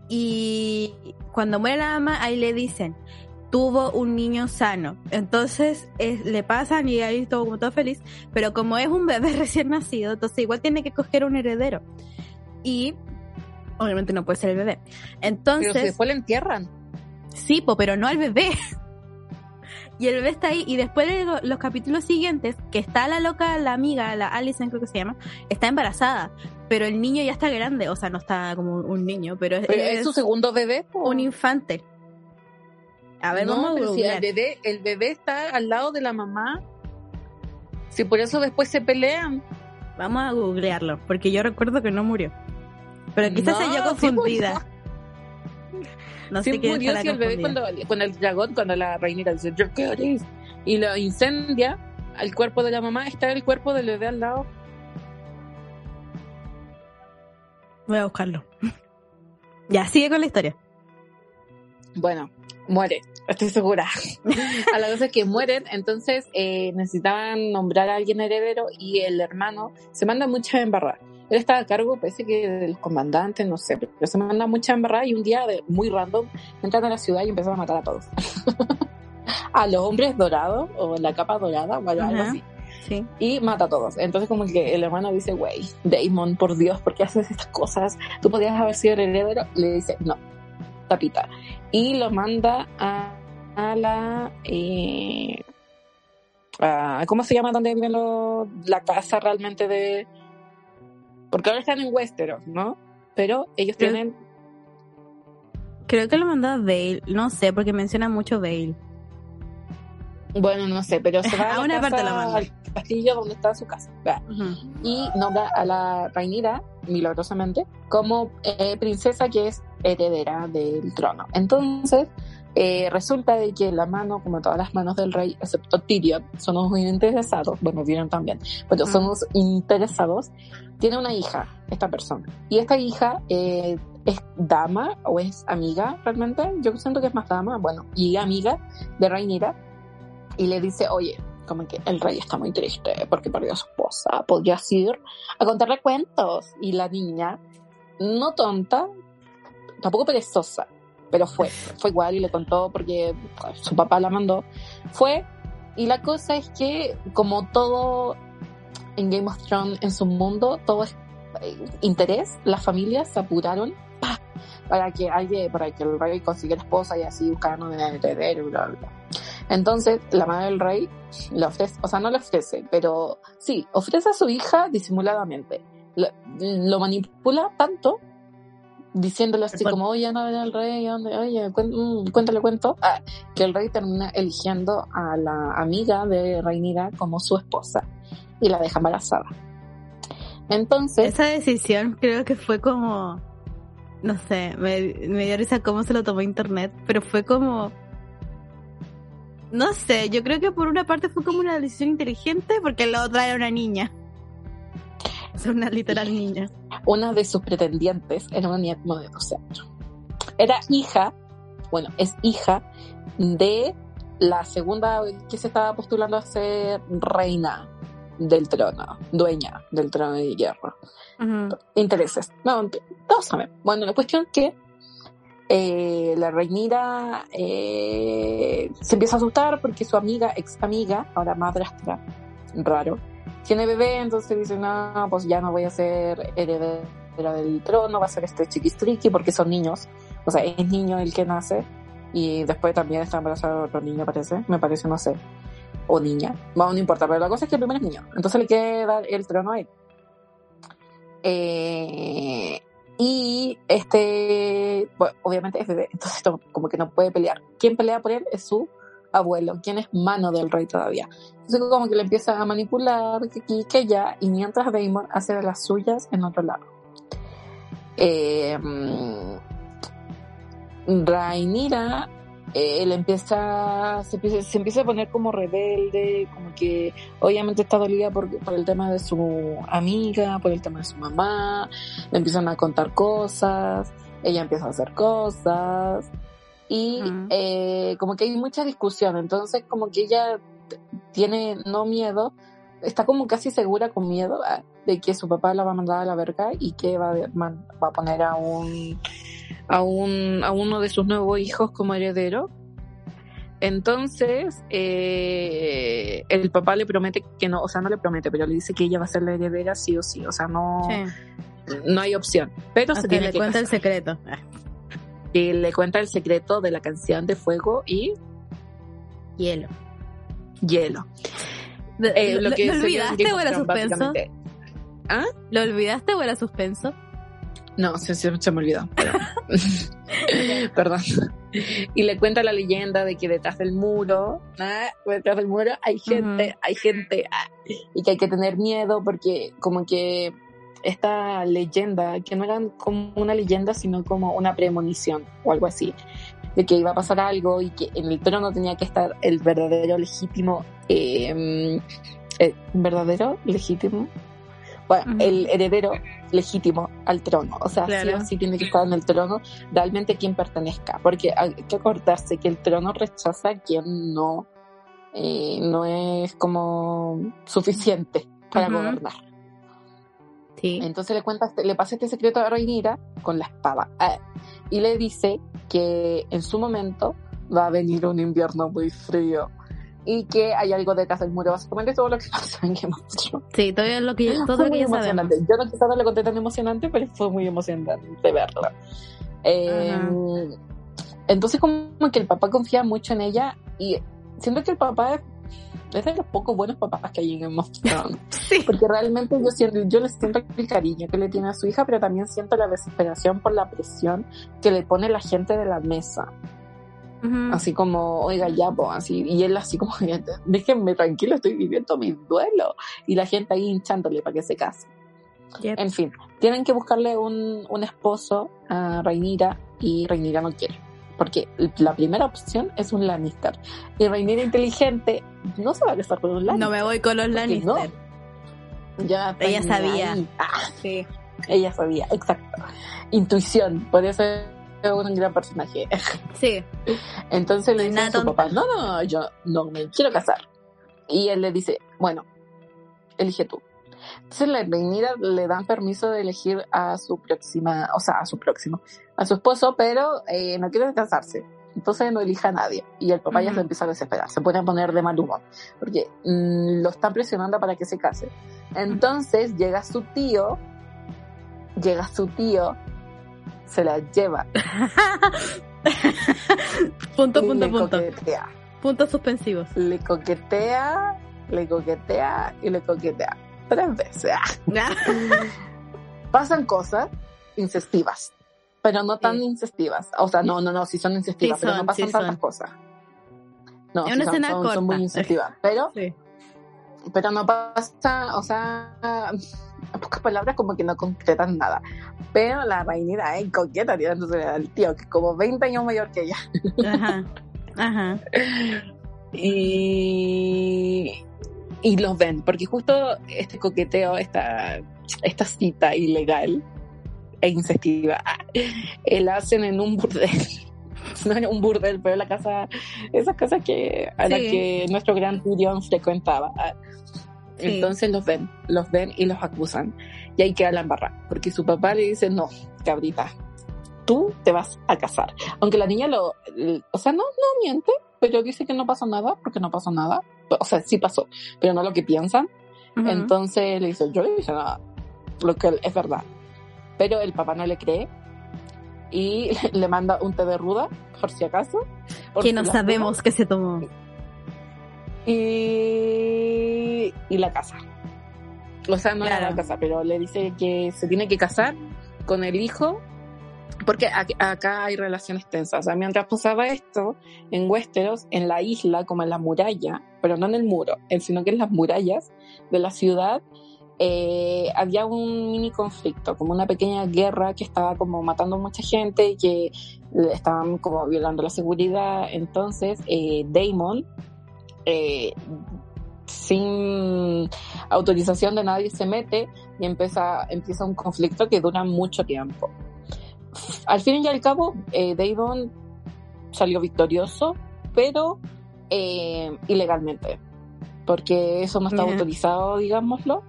y cuando muere la mamá, ahí le dicen tuvo un niño sano. Entonces es- le pasan y ahí todo como todo feliz. Pero como es un bebé recién nacido, entonces igual tiene que coger un heredero. Y obviamente no puede ser el bebé. Pero Entonces. si después le entierran. Sí, po, pero no al bebé. Y el bebé está ahí. Y después de lo- los capítulos siguientes, que está la loca, la amiga, la Alison creo que se llama, está embarazada. Pero el niño ya está grande. O sea, no está como un, niño, pero es, Pero es es su segundo bebé. po. un infante. A ver, no, vamos a pero si el bebé, el bebé está al lado de la mamá. Si por eso después se pelean. Vamos a googlearlo, porque yo recuerdo que no murió. Pero quizás No, se yo sí confundida. No Sí sé quién murió si el bebé cuando, cuando el dragón, cuando la reina dice, ¿yo qué haréis? Y lo incendia al cuerpo de la mamá, está el cuerpo del bebé al lado. Voy a buscarlo. ya, sigue con la historia. bueno, muere, estoy segura. a la cosa es que mueren, entonces eh, necesitaban nombrar a alguien heredero y el hermano se manda mucha embarrada. Él estaba a cargo, parece que del comandante, no sé, pero se manda mucha embarrada y un día de, muy random entran a la ciudad y empiezan a matar a todos. a los hombres dorados o la capa dorada o algo Ajá. así. Sí. Y mata a todos. Entonces como que el hermano dice, güey, Damon, por Dios, ¿por qué haces estas cosas? Tú podías haber sido el heredero. Le dice, no, tapita. Y lo manda a, a la... eh, a- ¿Cómo se llama donde viven los, la casa realmente de... Porque ahora están en Westeros, ¿no? Pero ellos Creo- tienen... Creo que lo mandó a Bale. No sé, porque menciona mucho Bale. Bueno, no sé, pero se va A una parte casa, la manda. al castillo donde está su casa. Va. y nombra a la Rhaenyra, milagrosamente, como eh, princesa que es heredera del trono. Entonces, eh, resulta de que la mano, como todas las manos del rey, excepto Tyrion, son unos interesados, bueno, Tyrion también, pero son unos interesados, tiene una hija, esta persona. Y esta hija eh, es dama o es amiga realmente, yo siento que es más dama, bueno, y amiga de Rhaenyra, y le dice, oye, como que el rey está muy triste porque perdió a su esposa, podrías ir a contarle cuentos. Y la niña, no tonta, tampoco perezosa, pero fue, fue igual y le contó porque pues, su papá la mandó, fue, y la cosa es que como todo en Game of Thrones, en su mundo, todo es eh, interés, las familias se apuraron ¡pa! para que alguien, para que el rey consiguiera esposa y así buscaran un heredero y bla, bla, bla. Entonces, la madre del rey le ofrece, o sea, no le ofrece, pero sí, ofrece a su hija disimuladamente. Lo manipula tanto, diciéndole así como, oye, no era el rey, ¿dónde? oye, mm, cuéntale cuento, ah, que el rey termina eligiendo a la amiga de Rhaenyra como su esposa y la deja embarazada. Entonces, Esa decisión creo que fue como. No sé, me, me dio risa cómo se lo tomó internet, pero fue como. No sé, yo creo que por una parte fue como una decisión inteligente porque la otra era una niña. Es una literal niña. una de sus pretendientes era una niña como de 12 años. Era hija, bueno, es hija de la segunda que se estaba postulando a ser reina del trono, dueña del trono de hierro. Intereses. No, todos saben. Bueno, la cuestión que eh, la reinira eh, se empieza a asustar porque su amiga, ex amiga, ahora madrastra, raro, tiene bebé, entonces dice, no, pues ya no voy a ser heredera del trono, va a ser este chiquistriqui porque son niños. O sea, es niño el que nace y después también está embarazado otro niño, parece, me parece, no sé, o niña, bueno, no importa, pero la cosa es que el primero es niño, entonces le quiere dar el trono a él. Eh, y este, obviamente es bebé, entonces no- como que no puede pelear. Quien pelea por él es su abuelo, quien es mano del rey todavía. Entonces como que le empieza a manipular que aquí, que allá, y mientras Damon hace de las suyas en otro lado. Eh, Rhaenyra, eh, él empieza se, empieza, se empieza a poner como rebelde, como que obviamente está dolida por, por el tema de su amiga, por el tema de su mamá, le empiezan a contar cosas, ella empieza a hacer cosas y eh, como que hay mucha discusión, entonces como que ella tiene no miedo, está como casi segura con miedo ah, de que su papá la va a mandar a la verga y que va, a- man- va a poner a un a un a uno de sus nuevos hijos como heredero. Entonces, eh, el papá le promete que no, o sea, no le promete, pero le dice que ella va a ser la heredera sí o sí, o sea, no, Sí. no hay opción. Pero se tiene le que cuenta el secreto. Y le cuenta el secreto de la canción de fuego y hielo. Hielo. Eh, ¿Lo, lo que lo sería olvidaste o era suspenso? básicamente. ¿Lo olvidaste o era suspenso? No, se, se- se me olvidó. Perdón. Y le cuenta la leyenda de que detrás del muro, ah, detrás del muro hay gente, hay gente, ah, y que hay que tener miedo porque como que esta leyenda, que no era como una leyenda, sino como una premonición o algo así, de que iba a pasar algo y que en el trono tenía que estar el verdadero legítimo, eh, eh, verdadero legítimo. bueno, el heredero legítimo al trono. O sea, sí o sí tiene que estar en el trono realmente quien pertenezca. Porque hay que acordarse que el trono rechaza a quien no, eh, no es como suficiente para gobernar. Sí. Entonces le cuenta, le pasa este secreto a Rhaenyra con la espada. Y le dice que en su momento va a venir un invierno muy frío y que hay algo detrás del muro. Básicamente todo lo que pasa en Game of Thrones. Sí, todo lo que, todo lo que ya sabemos. Yo no quizás no le conté tan emocionante, pero fue muy emocionante verlo. Eh, entonces como que el papá confía mucho en ella y siento que el papá es de los pocos buenos papás que hay en Game of Thrones. sí. Porque realmente yo siento, yo le siento el cariño que le tiene a su hija, pero también siento la desesperación por la presión que le pone la gente de la mesa. Así como, oiga, ya, pues, así. Y él así como, déjenme tranquilo, estoy viviendo mi duelo. Y la gente ahí hinchándole para que se case. En fin, tienen que buscarle un, un esposo a Rhaenyra y Rhaenyra no quiere. Porque la primera opción es un Lannister. Y Rhaenyra inteligente no se va a casar con un Lannister. No me voy con los Lannister. Ya ella sabía. Ah, sí. Ella sabía, exacto. Intuición, podría ser un gran personaje. Sí. Entonces le dice a su papá, no, no, yo no me quiero casar. Y él le dice, bueno, elige tú. Entonces la reinida le dan permiso de elegir a su próxima, o sea, a su próximo, a su esposo, pero eh, no quiere casarse. Entonces no elija a nadie. Y el papá ya se empieza a desesperar, se pone a poner de mal humor, porque mm, lo están presionando para que se case. Entonces llega su tío, llega su tío se la lleva. punto, punto, punto. Puntos suspensivos. Le coquetea, le coquetea y le coquetea. Tres veces. Pasan cosas incestivas, pero no tan incestivas. O sea, no, no, no, sí son incestivas, pero no pasan tantas cosas. No, es una escena corta. son muy incestivas, pero pero no pasa, o sea, en pocas palabras como que no concretan nada. Pero la reinita es coqueta tirándose al tío, que es como 20 años mayor que ella. Ajá, ajá. Y, y los ven, porque justo este coqueteo, esta, esta cita ilegal e incestiva, la hacen en un burdel. No en un burdel, pero la casa, esas casas que, a la que nuestro gran Tyrion frecuentaba. Entonces los ven, los ven y los acusan. Y ahí queda la embarrada, porque su papá le dice, no, cabrita, tú te vas a casar. Aunque la niña lo, o sea, no, no miente, pero dice que no pasó nada, porque no pasó nada. O sea, sí pasó, pero no lo que piensan. Entonces le dice, yo le dije nada, lo que es verdad. Pero el papá no le cree y le manda un té de ruda, por si acaso. Que no sabemos qué se tomó y, y la casa. O sea, no la casa, pero le dice que se tiene que casar con el hijo porque acá hay relaciones tensas. O sea, mientras pasaba esto, en Westeros, en la isla, como en la muralla, pero no en el muro, sino que en las murallas de la ciudad, eh, había un mini conflicto, como una pequeña guerra que estaba como matando a mucha gente y que estaban como violando la seguridad. Entonces, eh, Damon, eh, sin autorización de nadie se mete y empieza, empieza un conflicto que dura mucho tiempo. Al fin y al cabo, eh, Davon salió victorioso, pero eh, ilegalmente, porque eso no está autorizado, digámoslo.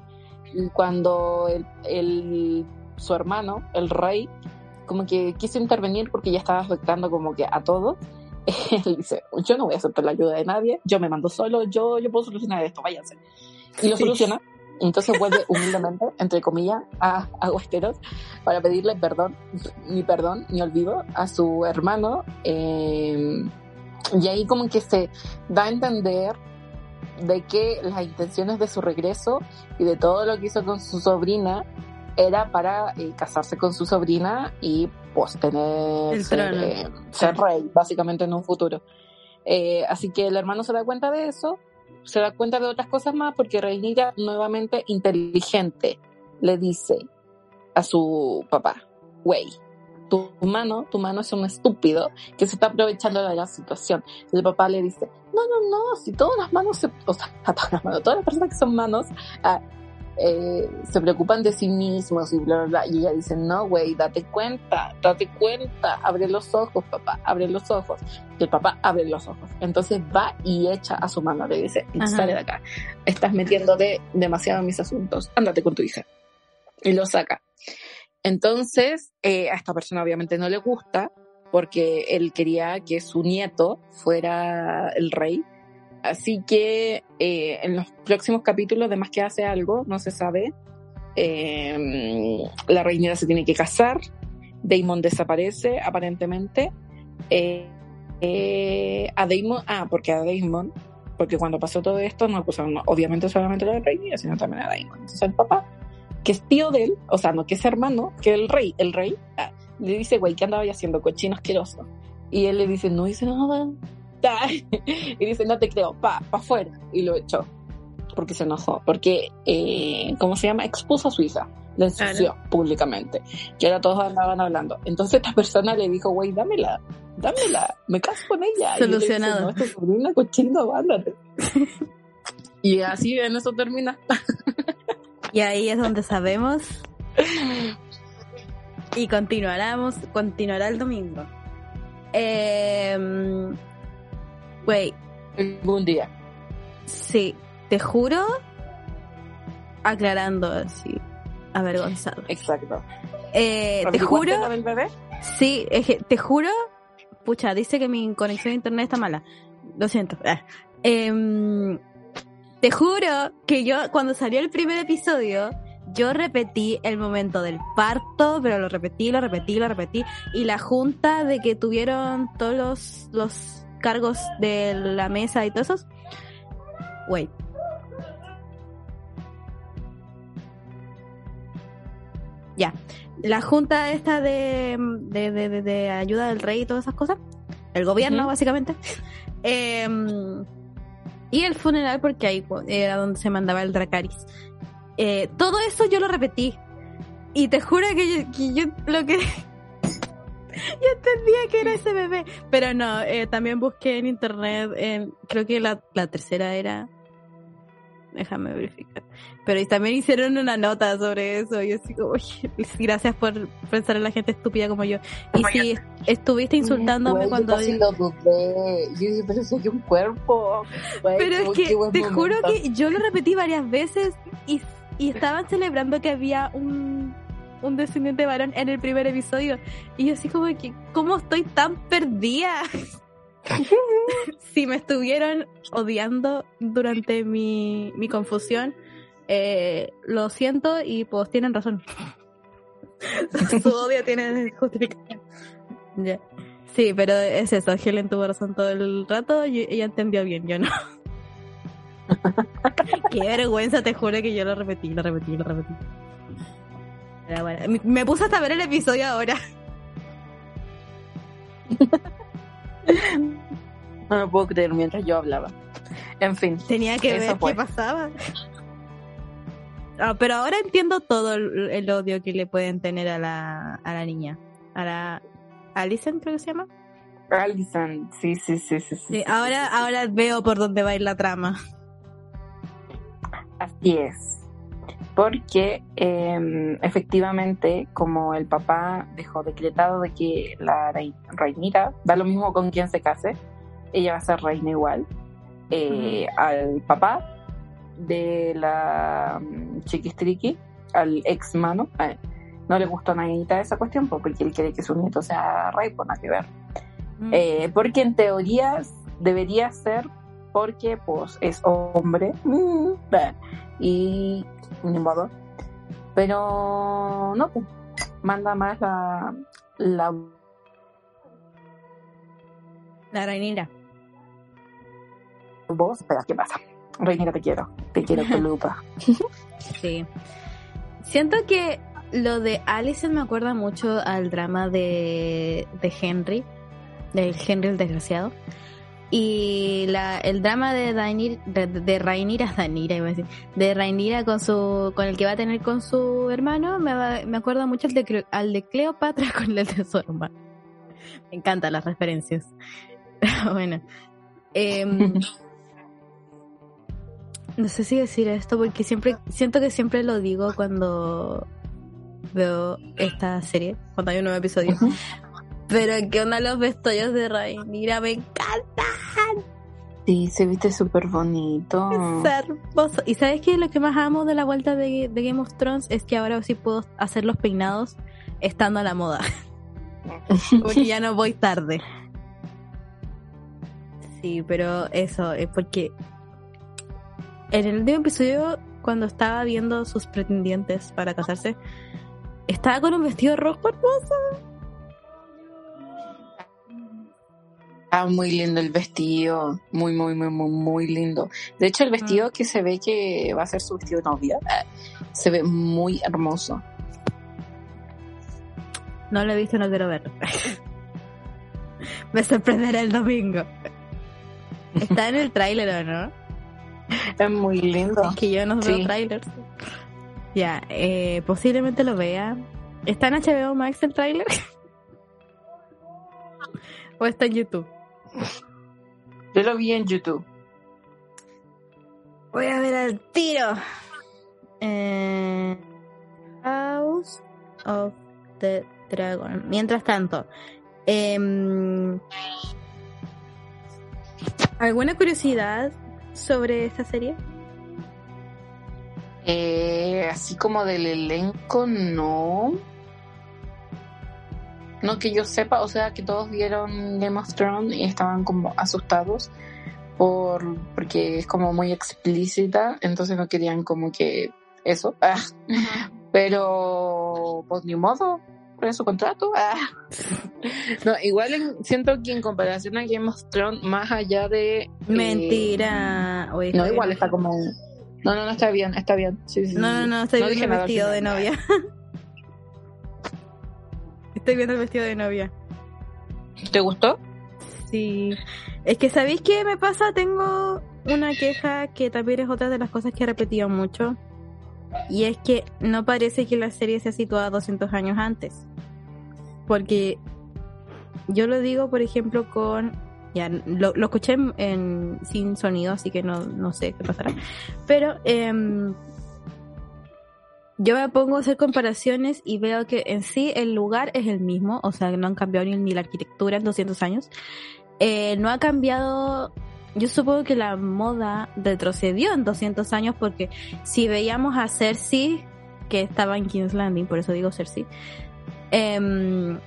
Cuando el, su hermano, el rey, como que quiso intervenir porque ya estaba afectando como que a todos, él dice, yo no voy a aceptar la ayuda de nadie, yo me mando solo, yo, yo puedo solucionar esto, váyanse. Y lo soluciona. Entonces vuelve humildemente, entre comillas, a, a Westeros para pedirle perdón, ni perdón, ni olvido a su hermano. Eh, y ahí como que se da a entender de que las intenciones de su regreso y de todo lo que hizo con su sobrina era para eh, casarse con su sobrina y pues tener ser, rey básicamente en un futuro. Eh, así que el hermano se da cuenta de eso, se da cuenta de otras cosas más porque Reinira nuevamente inteligente le dice a su papá, güey, tu mano, tu mano es un estúpido que se está aprovechando de la situación. el papá le dice, no, no, no, si todas las manos se, o sea, todas las manos, todas las personas que son manos, ah, eh, se preocupan de sí mismos y bla, bla, bla. Y ella dice, no, güey, date cuenta, date cuenta, abre los ojos, papá, abre los ojos. Y el papá abre los ojos. Entonces va y echa a su mano, le dice, Ajá. sale de acá, estás metiéndote demasiado en mis asuntos, ándate con tu hija. Y lo saca. Entonces, eh, a esta persona obviamente no le gusta, porque él quería que su nieto fuera el rey. Así que eh, en los próximos capítulos, además que hace algo, no se sabe, eh, la reina se tiene que casar, Damon desaparece aparentemente. Eh, eh, a Damon, ah, porque a Damon, porque cuando pasó todo esto no acusaron obviamente solamente a la reina, sino también a Damon. Entonces el papá, que es tío de él, o sea, no que es hermano, que el rey, el rey, ah, le dice, güey, ¿qué andaba haciendo? Cochino asqueroso. Y él le dice, no hice nada. Y dice, no te creo, pa, pa afuera. Y lo echó. Porque se enojó. Porque, eh, ¿cómo se llama? Expuso a su hija. La ensució públicamente. Que ahora todos andaban hablando. Entonces esta persona le dijo, güey, dámela. Dámela. Me caso con ella. Y él le dice, Solucionado. no, sobrina cochino, ándate. y así en eso termina. Y ahí es donde sabemos. Y continuaremos, continuará el domingo. Eh, Güey, Algún día. sí, te juro, aclarando así, avergonzado. Exacto. Eh, te ¿Averiguaste juro, del bebé? sí, es que te juro, pucha, dice que mi conexión a internet está mala. Lo siento. Ah. Em, te juro que yo, cuando salió el primer episodio, yo repetí el momento del parto, pero lo repetí, lo repetí, lo repetí. Y la junta de que tuvieron todos los, los cargos de la mesa y todos esos. Wait. Ya. La junta esta de, de, de, de- ayuda del rey y todas esas cosas. El gobierno, básicamente. Em, y el funeral, porque ahí era donde se mandaba el Dracaris. Eh, todo eso yo lo repetí. Y te juro que yo, que yo lo que. yo entendía que era ese bebé. Pero no, eh, también busqué en internet. en- creo que la, la tercera era. Déjame verificar. Pero y también hicieron una nota sobre eso. Y yo así como, "Oye, gracias por pensar en la gente estúpida como yo. Y sí, estuviste insultándome Güey, cuando. Yo casi lo dudé. Yo dije, pero soy un cuerpo. Güey, Pero es que te juro que yo lo repetí varias veces y, y estaban celebrando que había un, un descendiente varón en el primer episodio. Y yo así como que, ¿cómo estoy tan perdida? si me estuvieron odiando durante mi, mi confusión, eh, lo siento y pues tienen razón. Su odio tiene justificación. Sí, pero es eso, Helen tuvo razón todo el rato y ella entendió bien, yo no. Qué vergüenza, te juro que yo lo repetí, lo repetí, lo repetí. Me- me puse hasta ver el episodio ahora. No lo puedo creer mientras yo hablaba. En fin. Tenía que ver fue. qué pasaba. Ah, pero ahora entiendo todo el, el odio que le pueden tener a la, a la niña. A la Alison, creo que se llama. Alison, sí, sí, sí, sí. sí, Sí, sí, ahora, sí, sí. ahora veo por dónde va a ir la trama. Así es. Porque eh, efectivamente, como el papá dejó decretado de que la rei- reinita, da lo mismo con quien se case, ella va a ser reina igual, eh, al papá de la mm, chiquistriqui, al ex mano, eh, no le gustó a Nainita esa cuestión, pues, porque él quiere que su nieto sea rey, pues nada que ver. Mm. Eh, porque en teoría debería ser porque pues es hombre y ni modo pero no pues, manda más la la La reinira. voz espera qué pasa Reinita te quiero te quiero peluda Sí. Siento que lo de Alison me acuerda mucho al drama de, de Henry, del Henry el desgraciado. Y la, el drama de Dainir, de, Rhaenyra, Daenerys iba a decir, de Rhaenyra con su, con el que va a tener con su hermano, me, va- me acuerda mucho al de, al de Cleopatra con el de su. Me encantan las referencias. bueno. Em, No sé si decir esto porque siempre siento que siempre lo digo cuando veo esta serie, cuando hay un nuevo episodio. Pero qué onda los vestuarios de Rhaenyra, me encantan. Sí, se viste súper bonito. Es hermoso. Y sabes que lo que más amo de la vuelta de, de, Game of Thrones es que ahora sí puedo hacer los peinados estando a la moda. porque ya no voy tarde. Sí, pero eso es porque en el último episodio, cuando estaba viendo sus pretendientes para casarse, estaba con un vestido rojo hermoso. Ah, muy lindo el vestido, muy, muy, muy, muy, muy lindo. De hecho, el vestido mm. que se ve que va a ser su vestido de novia, se ve muy hermoso. No lo he visto, no quiero verlo. Me sorprenderá el domingo. Está en el tráiler, ¿o no? Es muy lindo. Es que yo no veo trailers. Ya, eh, posiblemente lo vea. ¿Está en HBO Max el tráiler? ¿O está en YouTube? Yo lo vi en YouTube. Voy a ver al tiro. Eh, House of the Dragon. Mientras tanto, eh, ¿alguna curiosidad sobre esta serie? Eh, así como del elenco, no. No que yo sepa, o sea, que todos vieron Game of Thrones y estaban como asustados por porque es como muy explícita, entonces no querían como que eso. Pero pues ni modo, en su contrato. Ah. No, igual siento que en comparación a Game of Thrones, más allá de. Eh, Mentira. no, igual está como. No, no, no, está bien, está bien. no, no, no, estoy el vestido de novia. estoy viendo el vestido de novia. ¿Te gustó? Sí. Es que, ¿sabéis qué me pasa? Tengo una queja que también es otra de las cosas que he repetido mucho. Y es que no parece que la serie sea situada 200 años antes. Porque yo lo digo, por ejemplo, con. Ya, lo, escuché en, sin sonido, así que no, no sé qué pasará. Pero em, yo me pongo a hacer comparaciones y veo que en sí el lugar es el mismo, o sea, no han cambiado ni, la arquitectura en 200 años. Eh, no ha cambiado yo supongo que la moda retrocedió en 200 años porque si veíamos a Cersei, que estaba en King's Landing, por eso digo Cersei, Em,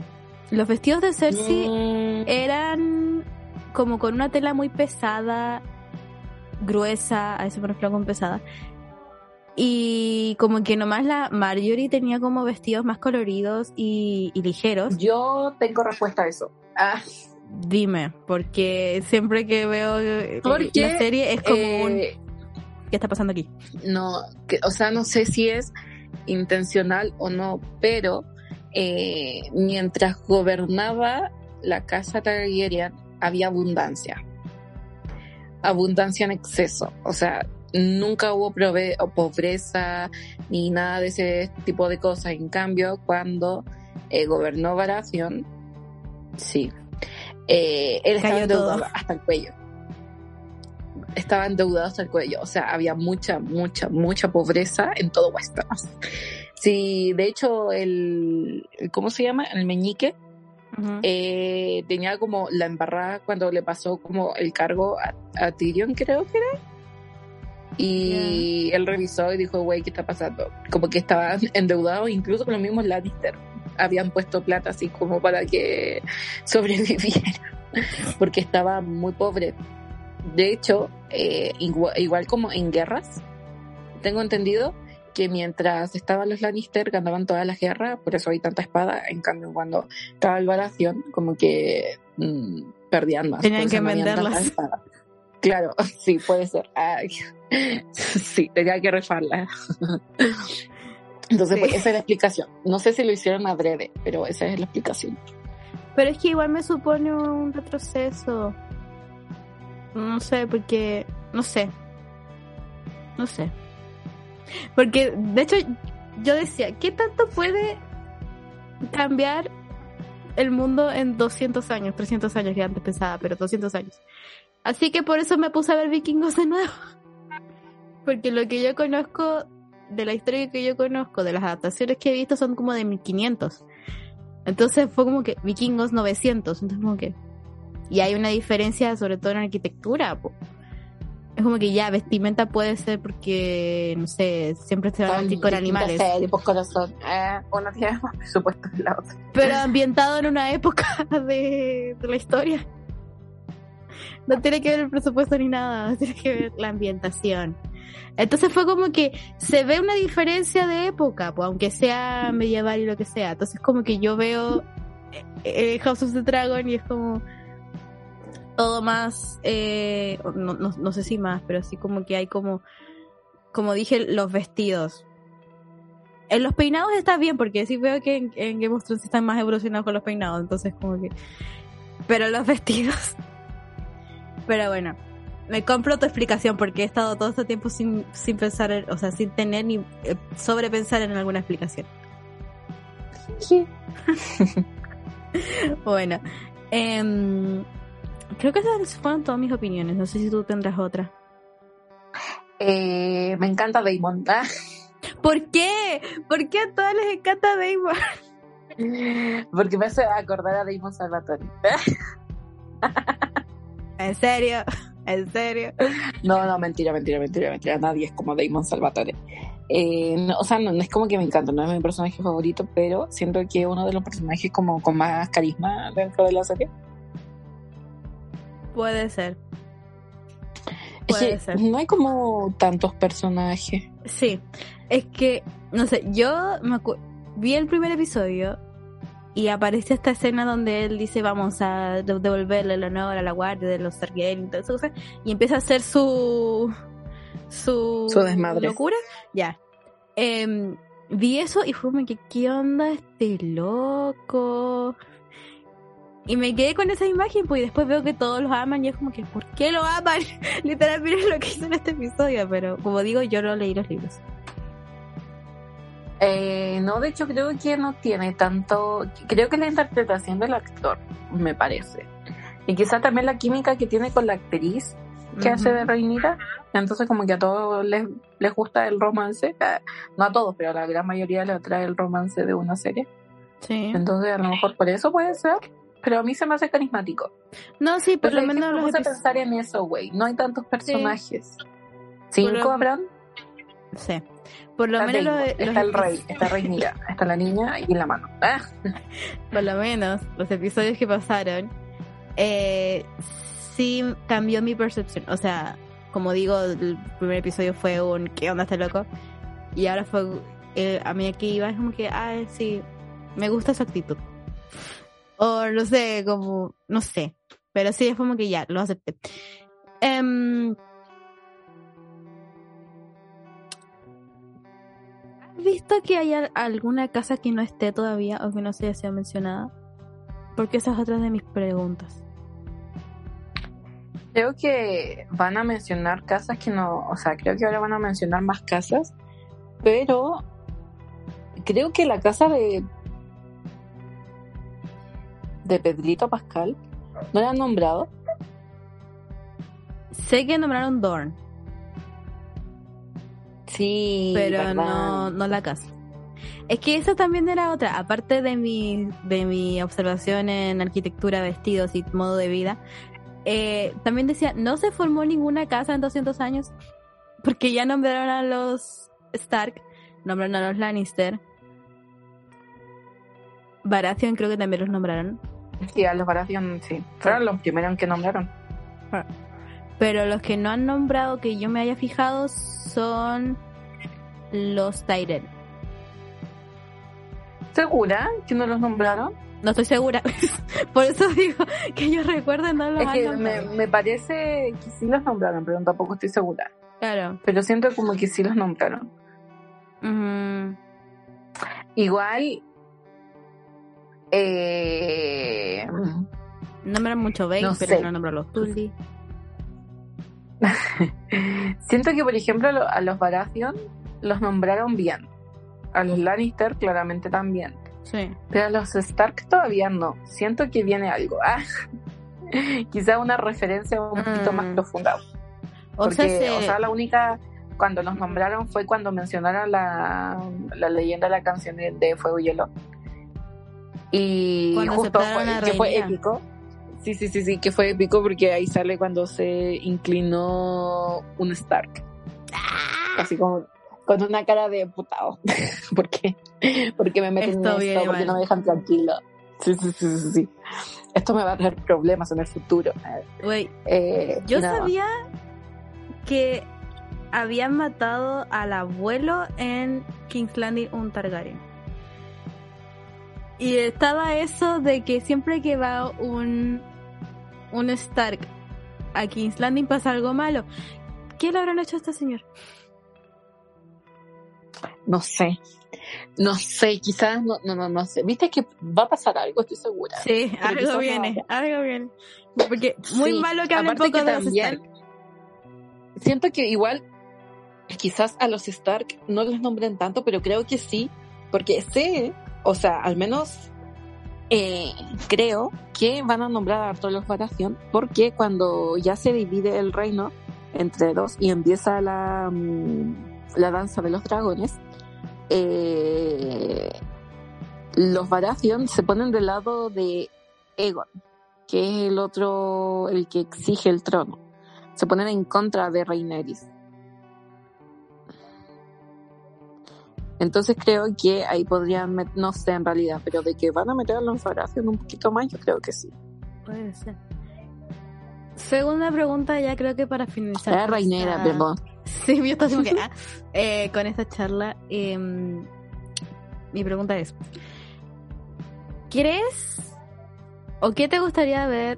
los vestidos de Cersei mm. eran como con una tela muy pesada, gruesa, a eso me refiero con pesada. Y como que nomás la Marjorie tenía como vestidos más coloridos y, ligeros. Yo tengo respuesta a eso. Ah. Dime, porque siempre que veo eh, la serie es como un... Eh, ¿Qué está pasando aquí? No, que, o sea, no sé si es intencional o no, pero eh, mientras gobernaba la casa Targaryen había abundancia. Abundancia en exceso. O sea, nunca hubo pobreza ni nada de ese tipo de cosas. En cambio, cuando eh, gobernó Baratheon, sí, eh, él estaba endeudado hasta el cuello. Estaba endeudado hasta el cuello. O sea, había mucha, mucha, mucha pobreza en todo Westeros. Sí, de hecho, el, ¿cómo se llama? El meñique. Eh, tenía como la embarrada cuando le pasó como el cargo a, Tyrion, creo que era. Y él revisó y dijo, güey, ¿qué está pasando? Como que estaban endeudados, incluso con los mismos Lannister. Habían puesto plata así como para que sobreviviera, porque estaba muy pobre. De hecho, eh, igual como en guerras, tengo entendido, que mientras estaban los Lannister ganaban todas las guerras, por eso hay tanta espada, en cambio cuando estaba el Baratheon como que mm, perdían más. Tenían que venderlas. Claro, sí, puede ser. sí, tenía que refarla. Entonces, pues, esa es la explicación. No sé si lo hicieron adrede, pero esa es la explicación. Pero es que igual me supone un retroceso. No sé, porque... No sé. No sé. Porque, de hecho, yo decía, ¿qué tanto puede cambiar el mundo en 200 años? 300 años que antes pensaba, pero 200 años. Así que por eso me puse a ver vikingos de nuevo. Porque lo que yo conozco, de la historia que yo conozco, de las adaptaciones que he visto, son como de 1500. Entonces fue como que vikingos 900. Entonces como que... Y hay una diferencia sobre todo en arquitectura. po. Es como que ya, vestimenta puede ser porque, no sé, siempre se van a vestir con animales. Serie, pues corazón. Eh, uno tiene más presupuesto que la otra. Pero ambientado en una época de, de la historia. No tiene que ver el presupuesto ni nada, tiene que ver la ambientación. Entonces fue como que se ve una diferencia de época, pues, aunque sea medieval y lo que sea. Entonces como que yo veo eh, House of the Dragon y es como todo más, eh, no, no, no sé si más, pero sí como que hay como, como dije, los vestidos. En los peinados está bien, porque sí veo que en, en Game of Thrones están más evolucionados con los peinados, entonces como que... Pero los vestidos... Pero bueno, me compro tu explicación porque he estado todo este tiempo sin, sin pensar, en- o sea, sin tener ni eh, sobrepensar en alguna explicación. Bueno, em, creo que esas fueron todas mis opiniones. No sé si tú tendrás otra. Eh, me encanta Damon. Ah, ¿Por qué? ¿Por qué a todas les encanta Damon? porque me hace acordar a Damon Salvatore. ¿En serio? ¿En serio? No, no, mentira, mentira, mentira, mentira. Nadie es como Damon Salvatore. Eh, no, o sea, no, no es como que me encanta, no es mi personaje favorito, pero siento que es uno de los personajes como con más carisma dentro de la serie. Puede ser. Es Puede que ser. no hay como tantos personajes. Sí, es que, no sé, yo me vi el primer episodio y aparece esta escena donde él dice vamos a de- devolverle el honor a la guardia de los Targaryen y todas esas cosas y empieza a hacer su su, Su desmadre. locura. Ya. Em, vi eso y fue como que, ¿qué onda este loco? Y me quedé con esa imagen, pues y después veo que todos los aman y es como que, ¿por qué lo aman? Literal, miren lo que hizo en este episodio, pero como digo, yo no leí los libros. Eh, no, de hecho creo que no tiene tanto, creo que la interpretación del actor, me parece. Y quizá también la química que tiene con la actriz que hace de Reinita. Entonces como que a todos les, les gusta el romance, eh, no a todos, pero a la gran mayoría les atrae el romance de una serie. Sí. Entonces a lo mejor por eso puede ser, pero a mí se me hace carismático. No, sí, por Pero lo menos me los puse a episodios. pensar en eso, güey. No hay tantos personajes. ¿Cinco habrán? Sí. Por lo Está menos Damon, los, los está el rey, está Reinira, está la niña y la mano. Ah. Por lo menos los episodios que pasaron, eh, sí cambió mi percepción. O sea, como digo, el primer episodio fue un ¿qué onda este loco? Y ahora fue, eh, a mí aquí iba, es como que, ah, sí, me gusta su actitud. O no sé, como, no sé. Pero sí, es como que ya, lo acepté. Em, ¿Has visto que hay al- alguna casa que no esté todavía o que no se haya sido mencionada? Porque esa es otra de mis preguntas. Creo que van a mencionar casas que no, o sea, creo que ahora van a mencionar más casas, pero creo que la casa de de Pedrito Pascal no la han nombrado. Sé que nombraron Dorn, Sí, pero verdad. no, no la casa. Es que esa también era otra, aparte de mi, de mi observación en arquitectura, vestidos y modo de vida, eh, también decía, no se formó ninguna casa en 200 años, porque ya nombraron a los Stark, nombraron a los Lannister, Baratheon creo que también los nombraron, Sí, a los Baratheon, sí. Fueron los primeros que nombraron. Pero los que no han nombrado que yo me haya fijado son los Tyrell. ¿Segura que no los nombraron? No estoy segura. Por eso digo que yo recuerdo no los Es que me, parece que sí los nombraron, pero tampoco estoy segura. Claro. Pero siento como que sí los nombraron. Igual. Eh, Nombran mucho Bane, No pero sé. no nombran los Tully. siento que, por ejemplo, lo- a los Baratheon los nombraron bien. A los Lannister, claramente también. Sí. Pero a los Stark todavía no. Siento que viene algo. Ah, quizá una referencia un poquito Mm. más profunda. O Porque, sea, se- o sea, la única, cuando nos nombraron fue cuando mencionaron la, la leyenda de la canción de, Fuego y Hielo. Y Cuando justo fue, que fue épico. Sí, sí, sí, sí, que fue épico porque ahí sale cuando se inclinó un Stark. ¡Ah! Así como con una cara de putado. ¿Por qué? Porque me meten Esto en porque mal. no me dejan tranquilo. Sí, sí, sí, sí, sí. Esto me va a traer problemas en el futuro. Güey, Eh, yo sabía que habían matado al abuelo en King's Landing un Targaryen. Y estaba eso de que siempre que va un, un Stark a King's Landing pasa algo malo. ¿Qué le habrán hecho a este señor? No sé. No sé, quizás no, no, no, no sé. Viste que va a pasar algo, estoy segura. Sí, Pero algo viene, no. algo viene. Porque muy Sí, malo que hable un aparte poco que de los también Stark. Siento que igual quizás a los Stark no les nombren tanto, pero creo que sí, porque sé, o sea, al menos eh, creo que van a nombrar a los Baratheon, porque cuando ya se divide el reino entre dos y empieza la, mm, la danza de los dragones, eh, los Baratheon se ponen del lado de Egon, que es el otro, el que exige el trono. Se ponen en contra de Rhaenyra. Entonces creo que ahí podrían, no sé en realidad, pero de que van a meter a los Baratheon un poquito más, yo creo que sí. Puede ser. Segunda pregunta, ya creo que para finalizar. Era con Rhaenyra, esta- perdón. Sí, yo estaba que, ah, eh, con esta charla, em, mi pregunta es, ¿crees o qué te gustaría ver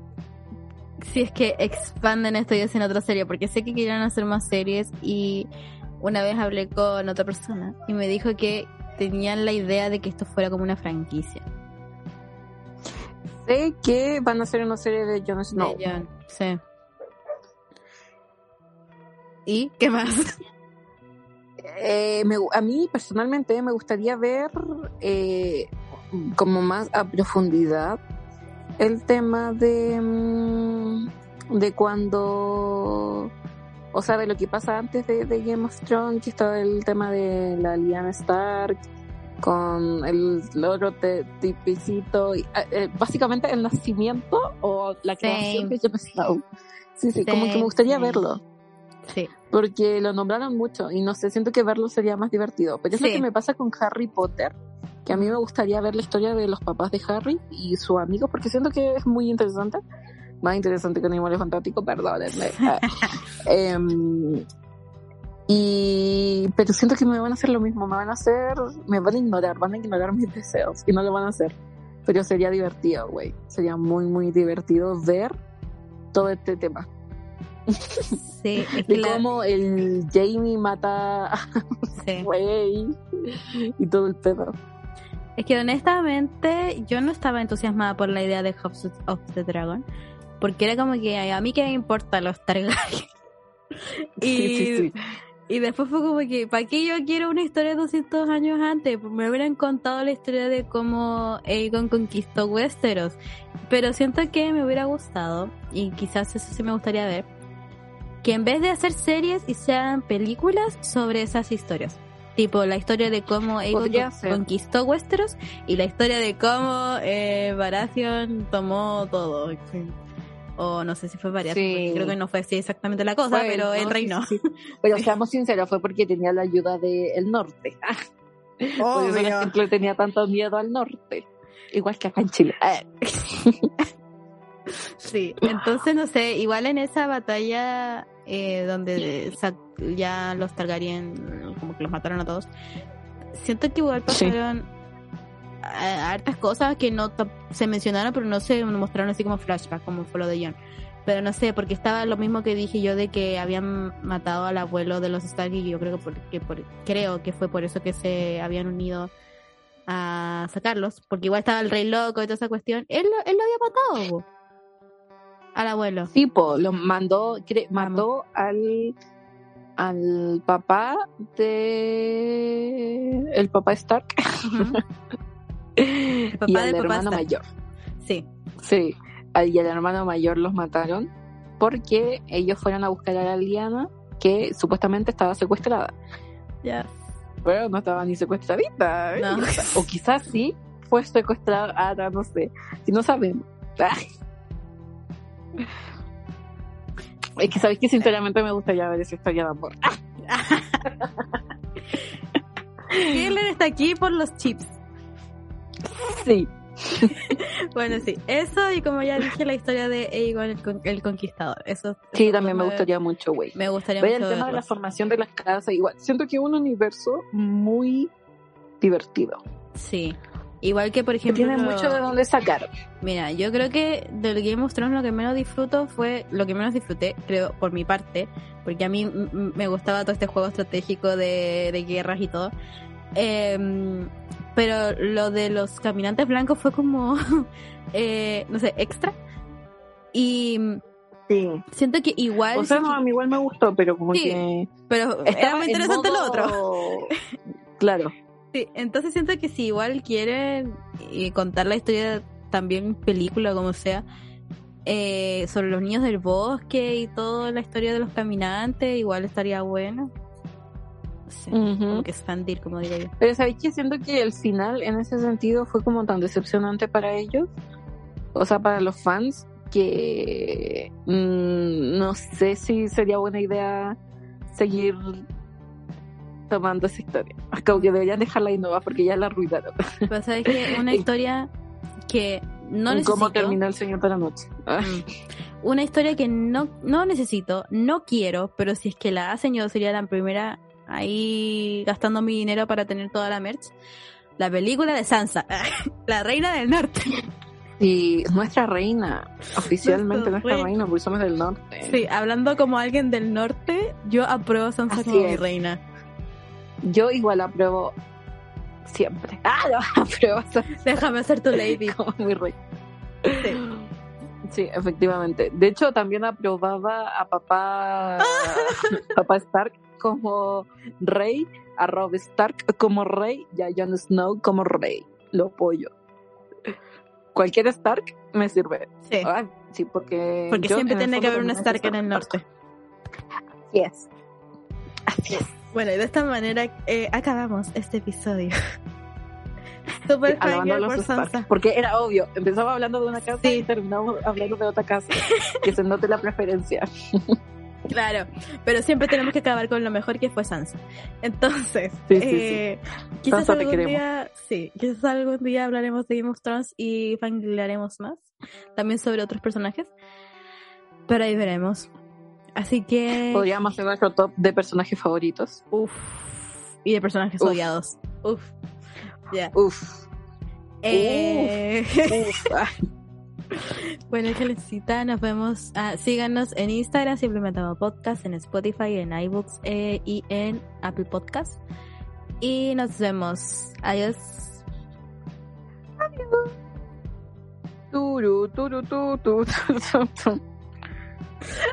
si es que expanden esto y hacen otra serie? Porque sé que quieren hacer más series y una vez hablé con otra persona y me dijo que tenían la idea de que esto fuera como una franquicia. Sé que van a hacer una serie de Jon Snow. De sí. ¿Y qué más? Eh, me a mí personalmente me gustaría ver eh, como más a profundidad el tema de, mm, de cuando, o sea, de lo que pasa antes de, de Game of Thrones, que está el tema de la Lyanna Stark con el, el otro tipicito, y, eh, eh, básicamente el nacimiento o la creación de Jon Snow. Sí, sí, como que me gustaría same. verlo Sí. porque lo nombraron mucho y no sé, siento que verlo sería más divertido. Pero es lo Sí. que me pasa con Harry Potter, que a mí me gustaría ver la historia de los papás de Harry y su amigo, porque siento que es muy interesante. Más interesante que Animales Fantásticos, perdónenme. Ah, em, y pero siento que me van a hacer lo mismo, me van a hacer, me van a ignorar, van a ignorar mis deseos y no lo van a hacer. Pero sería divertido, güey. Sería muy, muy divertido ver todo este tema. Sí, es De la- cómo el Jamie mata a sí. Güey y todo el pedo. Es que honestamente yo no estaba entusiasmada por la idea de House of the Dragon. Porque era como que "Ay, a mí qué me importa los Targaryen. y, Sí, sí, sí. y después fue como que, ¿para qué yo quiero una historia 200 años antes? Me hubieran contado la historia de cómo Aegon conquistó Westeros. Pero siento que me hubiera gustado, y quizás eso sí me gustaría ver, que en vez de hacer series y sean películas sobre esas historias. Tipo la historia de cómo Aegon conquistó Westeros y la historia de cómo eh, Baratheon tomó todo. O no sé si fue Baratheon, Sí. porque creo que no fue así exactamente la cosa, Fue, pero ¿no? el sí, sí. Pero seamos sinceros, fue porque tenía la ayuda del norte. Por eso la gente le tenía tanto miedo al norte. Igual que acá en Chile. Ah, Sí, entonces no sé, igual en esa batalla eh, donde ya los Targaryen como que los mataron a todos, siento que igual pasaron hartas cosas que no se mencionaron, pero no se mostraron así como flashback, como fue lo de Jon. Pero no sé, porque estaba lo mismo que dije yo de que habían matado al abuelo de los Stark y yo creo que, por, que por- creo que fue por eso que se habían unido a sacarlos, porque igual estaba el rey loco y toda esa cuestión. Él, lo- él lo había matado, po, al abuelo. tipo, lo mandó, cre- mandó al al papá de el papá Stark Papá y al papá hermano mayor. Sí, Sí, y al hermano mayor los mataron porque ellos fueron a buscar a la Liana que supuestamente estaba secuestrada. Ya. Pero no estaba ni secuestradita. ¿eh? No. O quizás sí fue secuestrada, ah, no sé. Si no sabemos. Es que sabéis que sinceramente me gustaría ver esa historia de amor. Killer está aquí por los chips. Sí. Bueno, sí, eso y como ya dije, la historia de Aegon el, con- el Conquistador. Eso, Sí, también me me- gustaría mucho, güey. Me gustaría el mucho tema de la formación de las casas, igual. Siento que es un universo muy divertido. Sí. Igual que, por ejemplo, tiene mucho de dónde sacar. Mira, yo creo que del Game of Thrones lo que menos disfruto fue, lo que menos disfruté, creo, por mi parte, porque a mí me gustaba todo este juego estratégico de, de guerras y todo. Em, pero lo de los caminantes blancos fue como, eh, no sé, extra. Y Sí. siento que igual... O sea, no, a mí igual me gustó, pero como Sí, que. pero estaba muy en interesante lo modo- otro. Claro. Sí, entonces siento que si igual quieren eh, contar la historia también película como sea eh, sobre los niños del bosque y toda la historia de los caminantes igual estaría bueno Sí, Ujú. como que expandir como diría yo Pero sabéis que siento que el final en ese sentido fue como tan decepcionante para ellos, o sea, para los fans, que mm, no sé si sería buena idea seguir tomando esa historia. Como que deberían dejarla ahí nueva porque ya la arruinaron. pero sabes que una historia que no necesito ¿Cómo termina el Señor de la Noche? Ah, Mm. una historia que no, no necesito, no quiero, pero si es que la hacen yo sería la primera ahí gastando mi dinero para tener toda la merch. La película de Sansa, la reina del norte. Y nuestra reina, oficialmente Nuestra reina. reina, porque somos del norte. Sí, hablando como alguien del norte, yo apruebo Sansa Así como mi reina. Yo igual apruebo siempre. Ah, apruebo Sansa Déjame ser tu lady. como mi rey. Sí. Sí, efectivamente. De hecho, también aprobaba a papá, papá Stark como rey, a Rob Stark como rey y a Jon Snow como rey. Lo apoyo. Cualquier Stark me sirve. Sí, Ah, sí, porque. porque yo siempre tiene que haber un Stark en el norte. Así es. Así es. Bueno, y de esta manera eh, acabamos este episodio. Super los por Sansa. porque era obvio. Empezamos hablando de una casa Sí. y terminamos hablando de otra casa. que se note la preferencia. Claro, pero siempre tenemos que acabar con lo mejor que fue Sansa. Entonces, Sí, sí, eh, quizás Sansa, algún día, sí, quizás algún día hablaremos de Game of Thrones y fangirlaremos más, también sobre otros personajes. Pero ahí veremos. Así que, Podríamos hacer nuestro top de personajes favoritos. uff, y de personajes Uf. odiados. Uff, ya. Uf. Eh, Uf. Ah, Bueno, Gelecita, nos vemos. ah, síganos en Instagram, simplemente podcast, en Spotify, en iBooks eh, y en Apple Podcast. Y nos vemos. Adiós. Turu, turu, tu, tu, tu, tu, tu.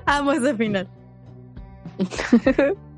Amo ese final.